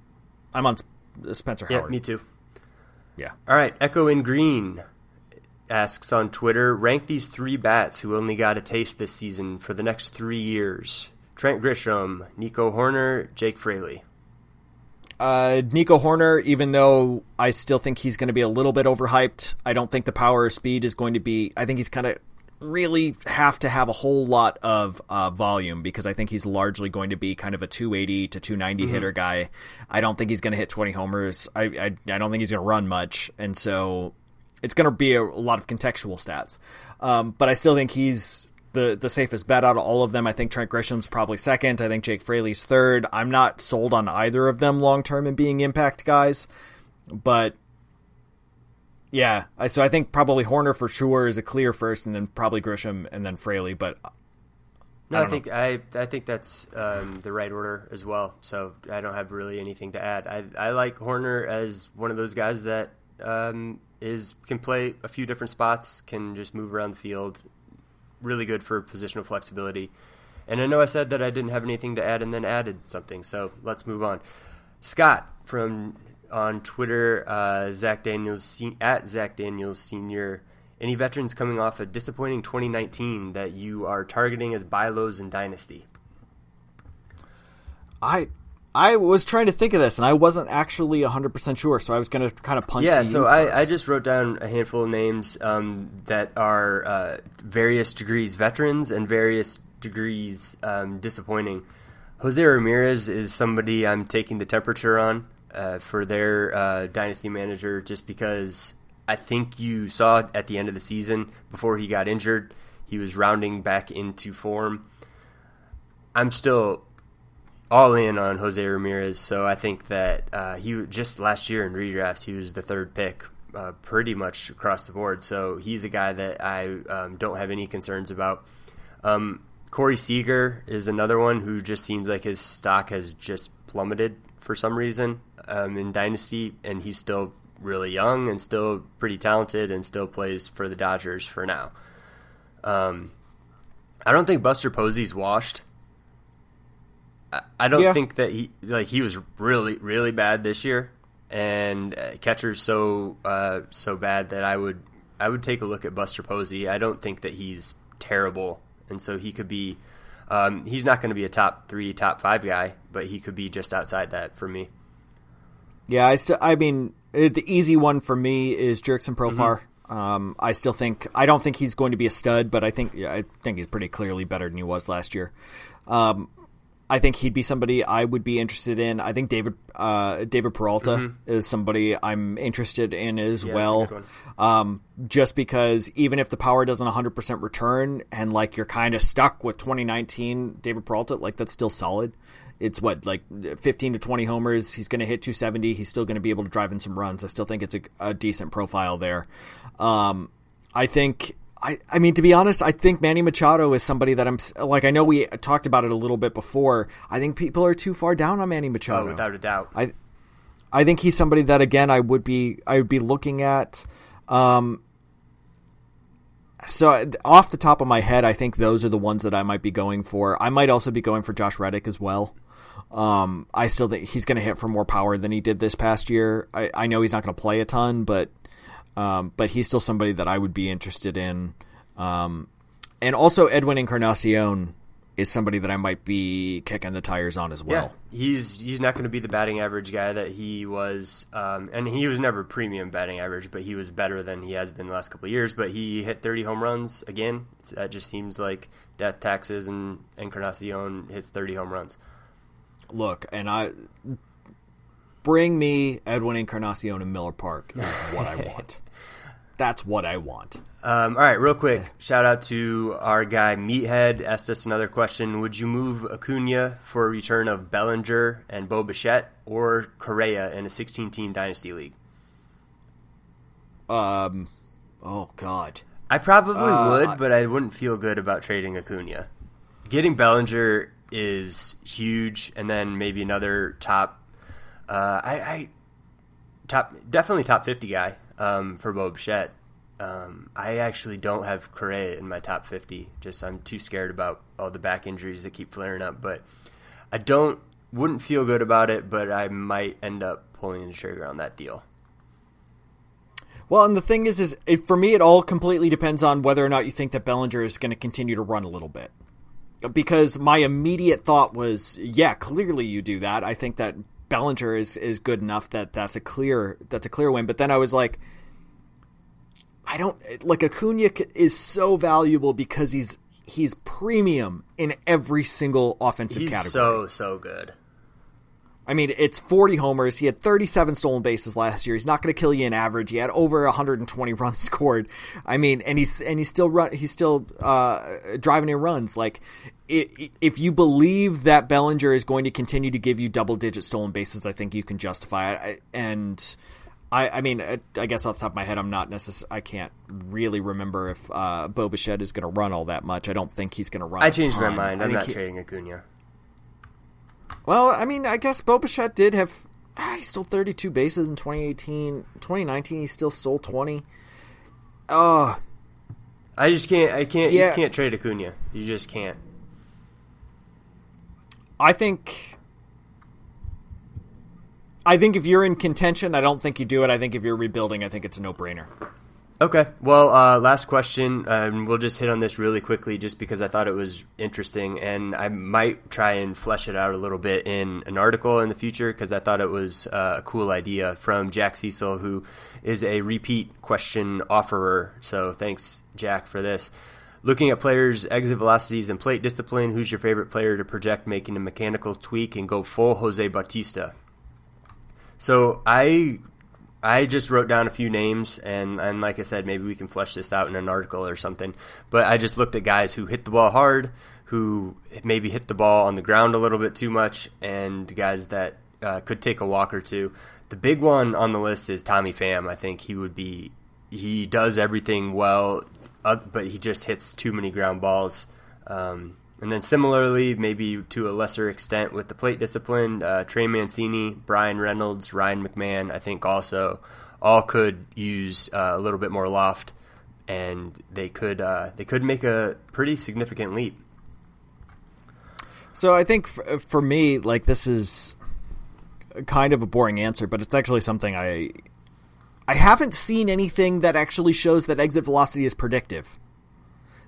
S2: I'm on Sp- Spencer
S1: Yeah,
S2: Howard.
S1: me too.
S2: Yeah.
S1: All right, Echo in Green asks on Twitter rank these three bats who only got a taste this season for the next three years Trent Grisham, Nico Hoerner, Jake Fraley.
S2: Uh, Nico Hoerner, even though I still think he's going to be a little bit overhyped, I don't think the power or speed is going to be. I think he's kind of really have to have a whole lot of uh, volume because I think he's largely going to be kind of a 280 to 290 hitter guy. I don't think he's going to hit 20 homers. I, I I don't think he's going to run much, and so it's going to be a, a lot of contextual stats. Um, but I still think he's the the safest bet out of all of them. I think Trent Grisham's probably second. I think Jake Fraley's third. I'm not sold on either of them long term in being impact guys, but yeah. I, so I think probably Hoerner for sure is a clear first, and then probably Grisham, and then Fraley. But
S1: No,
S2: I
S1: I, think I I think that's um, the right order as well. So I don't have really anything to add. I I like Hoerner as one of those guys that um, is can play a few different spots, can just move around the field. Really good for positional flexibility. And I know I said that I didn't have anything to add, and then added something. So let's move on. Scott from on Twitter, uh, Zach Daniels at Zach Daniels Senior. Any veterans coming off a disappointing 2019 that you are targeting as buy lows in Dynasty?
S2: I I was trying to think of this, and I wasn't actually 100 percent sure, so I was going to kind of punt.
S1: Yeah, so I, I just wrote down a handful of names um, that are uh, various degrees veterans and various degrees um, disappointing. Jose Ramirez is somebody I'm taking the temperature on uh, for their uh, dynasty manager just because I think you saw at the end of the season before he got injured, he was rounding back into form. I'm still all in on Jose Ramirez. So I think that uh, he just last year in redrafts he was the third pick, uh, pretty much across the board. So he's a guy that I um, don't have any concerns about. Um, Corey Seager is another one who just seems like his stock has just plummeted for some reason. um, in Dynasty, and he's still really young and still pretty talented and still plays for the Dodgers for now. Um, I don't think Buster Posey's washed. I, don't
S2: Yeah.
S1: think that he like he was really really bad this year, and uh, catcher's so uh, so bad that I would I would take a look at Buster Posey. I don't think that he's terrible, and so he could be. Um, he's not going to be a top three, top five guy, but he could be just outside that for me.
S2: Yeah, I still. I mean, uh, the easy one for me is Jurickson Profar. Um, I still think I don't think he's going to be a stud, but I think yeah, I think he's pretty clearly better than he was last year. Um, I think he'd be somebody I would be interested in. I think David uh, David Peralta is somebody I'm interested in as
S1: Mm-hmm. Yeah,
S2: well. Um, just because even if the power doesn't 100% return and like you're kind of stuck with 2019 David Peralta, like that's still solid. It's what like 15 to 20 homers. He's going to hit 270. He's still going to be able to drive in some runs. I still think it's a, a decent profile there. Um, I think. I, I mean, to be honest, I think Manny Machado is somebody that I'm like. I know we talked about it a little bit before. I think people are too far down on Manny Machado.
S1: Oh, without a doubt.
S2: I I think he's somebody that again I would be I would be looking at. Um, so off the top of my head, I think those are the ones that I might be going for. I might also be going for Josh Reddick as well. Um, I still think he's going to hit for more power than he did this past year. I, I know he's not going to play a ton, but um, but he's still somebody that I would be interested in. Um, and also Edwin Encarnacion is somebody that I might be kicking the tires on as well.
S1: Yeah, he's he's not going to be the batting average guy that he was, um, and he was never premium batting average, but he was better than he has been the last couple of years. But he hit 30 home runs again. That just seems like death taxes and Encarnacion hits 30 home runs.
S2: look, and I bring me Edwin Encarnacion in Miller Park is what I want. That's what I want.
S1: Um, all right, real quick, shout out to our guy Meathead. Asked us another question: Would you move Acuna for a return of Bellinger and Bo Bichette, or Correa in a 16-team dynasty league?
S2: Um, oh God,
S1: I probably
S2: Uh,
S1: would, but I wouldn't feel good about trading Acuna. Getting Bellinger is huge, and then maybe another top, uh, I, I top definitely top fifty guy um, for Bob Bichette. Um, I actually don't have Correa in my top fifty. Just I'm too scared about all the back injuries that keep flaring up. But I don't wouldn't feel good about it. But I might end up pulling the trigger on that deal.
S2: Well, and the thing is, is for me, it all completely depends on whether or not you think that Bellinger is going to continue to run a little bit. Because my immediate thought was, yeah, clearly you do that. I think that Bellinger is, is good enough that that's a clear that's a clear win. But then I was like, I don't like Acuna is so valuable because he's he's premium in every single offensive
S1: He's
S2: category.
S1: so so good.
S2: I mean, it's 40 homers. He had 37 stolen bases last year. He's not going to kill you in average. He had over 120 runs scored. I mean, and he's and he's still run. He's still uh, driving in runs. Like, if you believe that Bellinger is going to continue to give you double digit stolen bases, I think you can justify it. And I, I mean, I guess off the top of my head, I'm not necess- I can't really remember if uh, Bo Bichette is going to run all that much. I don't think he's going to run.
S1: I changed my mind.
S2: I
S1: I'm not
S2: he-
S1: trading Acuna.
S2: Well, I mean, I guess Boba did have. Ah, he stole 32 bases in 2018. 2019, he still stole 20. Oh,
S1: I just can't. I can't.
S2: Yeah.
S1: You can't trade Acuna. You just can't.
S2: I think. I think if you're in contention, I don't think you do it. I think if you're rebuilding, I think it's a no brainer.
S1: Okay. Well, uh, last question. Um, we'll just hit on this really quickly, just because I thought it was interesting, and I might try and flesh it out a little bit in an article in the future because I thought it was uh, a cool idea from Jack Cecil, who is a repeat question offerer. So thanks, Jack, for this. Looking at players' exit velocities and plate discipline, who's your favorite player to project making a mechanical tweak and go full Jose Bautista? So I I just wrote down a few names, and, and like I said, maybe we can flesh this out in an article or something. But I just looked at guys who hit the ball hard, who maybe hit the ball on the ground a little bit too much, and guys that uh, could take a walk or two. The big one on the list is Tommy Pham. I think he would be. He does everything well, uh, but he just hits too many ground balls. Um, And then similarly, maybe to a lesser extent with the plate discipline, uh, Trey Mancini, Bryan Reynolds, Ryan McMahon, I think also all could use uh, a little bit more loft, and they could uh, they could make a pretty significant leap.
S2: So I think for, for me, like this is kind of a boring answer, but it's actually something I I haven't seen anything that actually shows that exit velocity is predictive.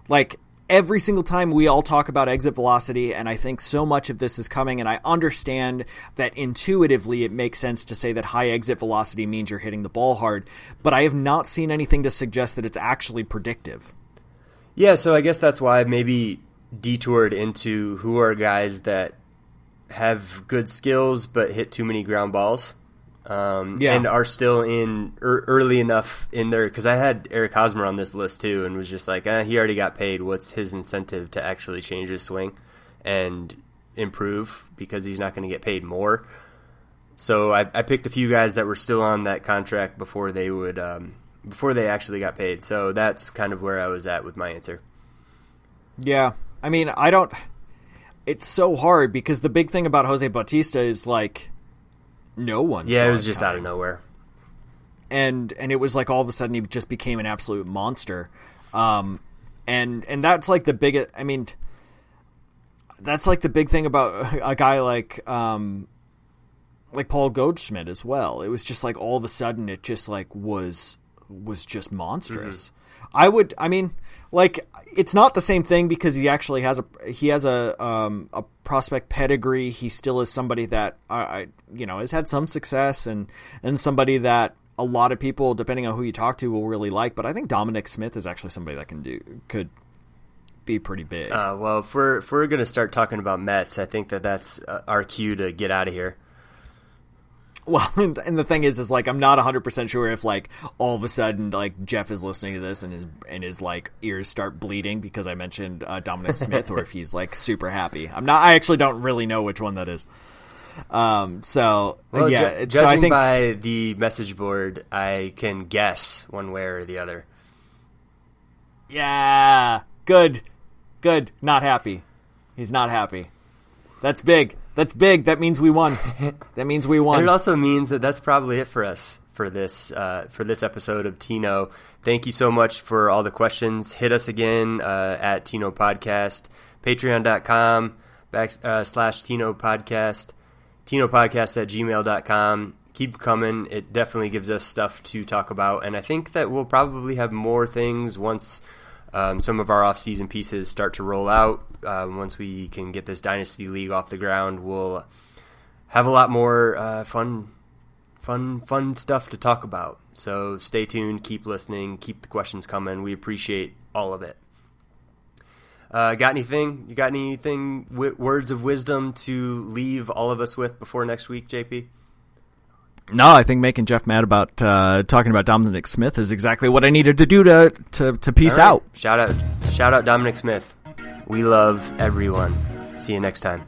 S2: Like every single time we all talk about exit velocity, and I think so much of this is coming, and I understand that intuitively it makes sense to say that high exit velocity means you're hitting the ball hard, but I have not seen anything to suggest that it's actually predictive.
S1: Yeah, so I guess that's why I maybe detoured into who are guys that have good skills but hit too many ground balls um, yeah. and are still in er, early enough in there because I had Eric Hosmer on this list too, and was just like, eh, he already got paid. What's his incentive to actually change his swing and improve because he's not going to get paid more? So I, I, picked a few guys that were still on that contract before they would um, before they actually got paid. So that's kind of where I was at with my answer.
S2: Yeah, I mean, I don't. It's so hard because the big thing about Jose Bautista is like no one.
S1: Yeah, it was just out of nowhere.
S2: And and it was like all of a sudden he just became an absolute monster. Um, and and that's like the biggest. I mean, that's like the big thing about a guy like um, like Paul Goldschmidt as well. It was just like all of a sudden it just like was was just monstrous. Mm-hmm. I would. I mean, like it's not the same thing because he actually has a he has a um, a prospect pedigree. He still is somebody that I, I you know has had some success and and somebody that a lot of people, depending on who you talk to, will really like. But I think Dominic Smith is actually somebody that can do could be pretty big.
S1: Uh, well, if we're if we're gonna start talking about Mets, I think that that's uh, our cue to get out of here.
S2: Well, and the thing is, is like I'm not 100 percent sure if like all of a sudden like Jeff is listening to this and his and his like ears start bleeding because I mentioned uh, Dominic Smith, or if he's like super happy. I'm not. I actually don't really know which one that is. Um. So well, yeah.
S1: Ju- judging so I think, by the message board, I can guess one way or the other.
S2: Yeah. Good. Good. Not happy. He's not happy. That's big. That's big. That means we won. that means we won.
S1: And it also means that that's probably it for us for this uh, for this episode of Tino. Thank you so much for all the questions. Hit us again uh, at Tino Podcast, patreon.com back, uh, slash Tino Podcast, Tino Podcast at gmail.com. Keep coming. It definitely gives us stuff to talk about. And I think that we'll probably have more things once – um, some of our off-season pieces start to roll out. Um, once we can get this dynasty league off the ground, we'll have a lot more uh, fun, fun, fun stuff to talk about. So stay tuned, keep listening, keep the questions coming. We appreciate all of it. Uh, got anything? You got anything? W- words of wisdom to leave all of us with before next week, JP?
S2: No, I think making Jeff mad about uh, talking about Dominic Smith is exactly what I needed to do to to, to peace right. out.
S1: Shout out, shout out Dominic Smith. We love everyone. See you next time.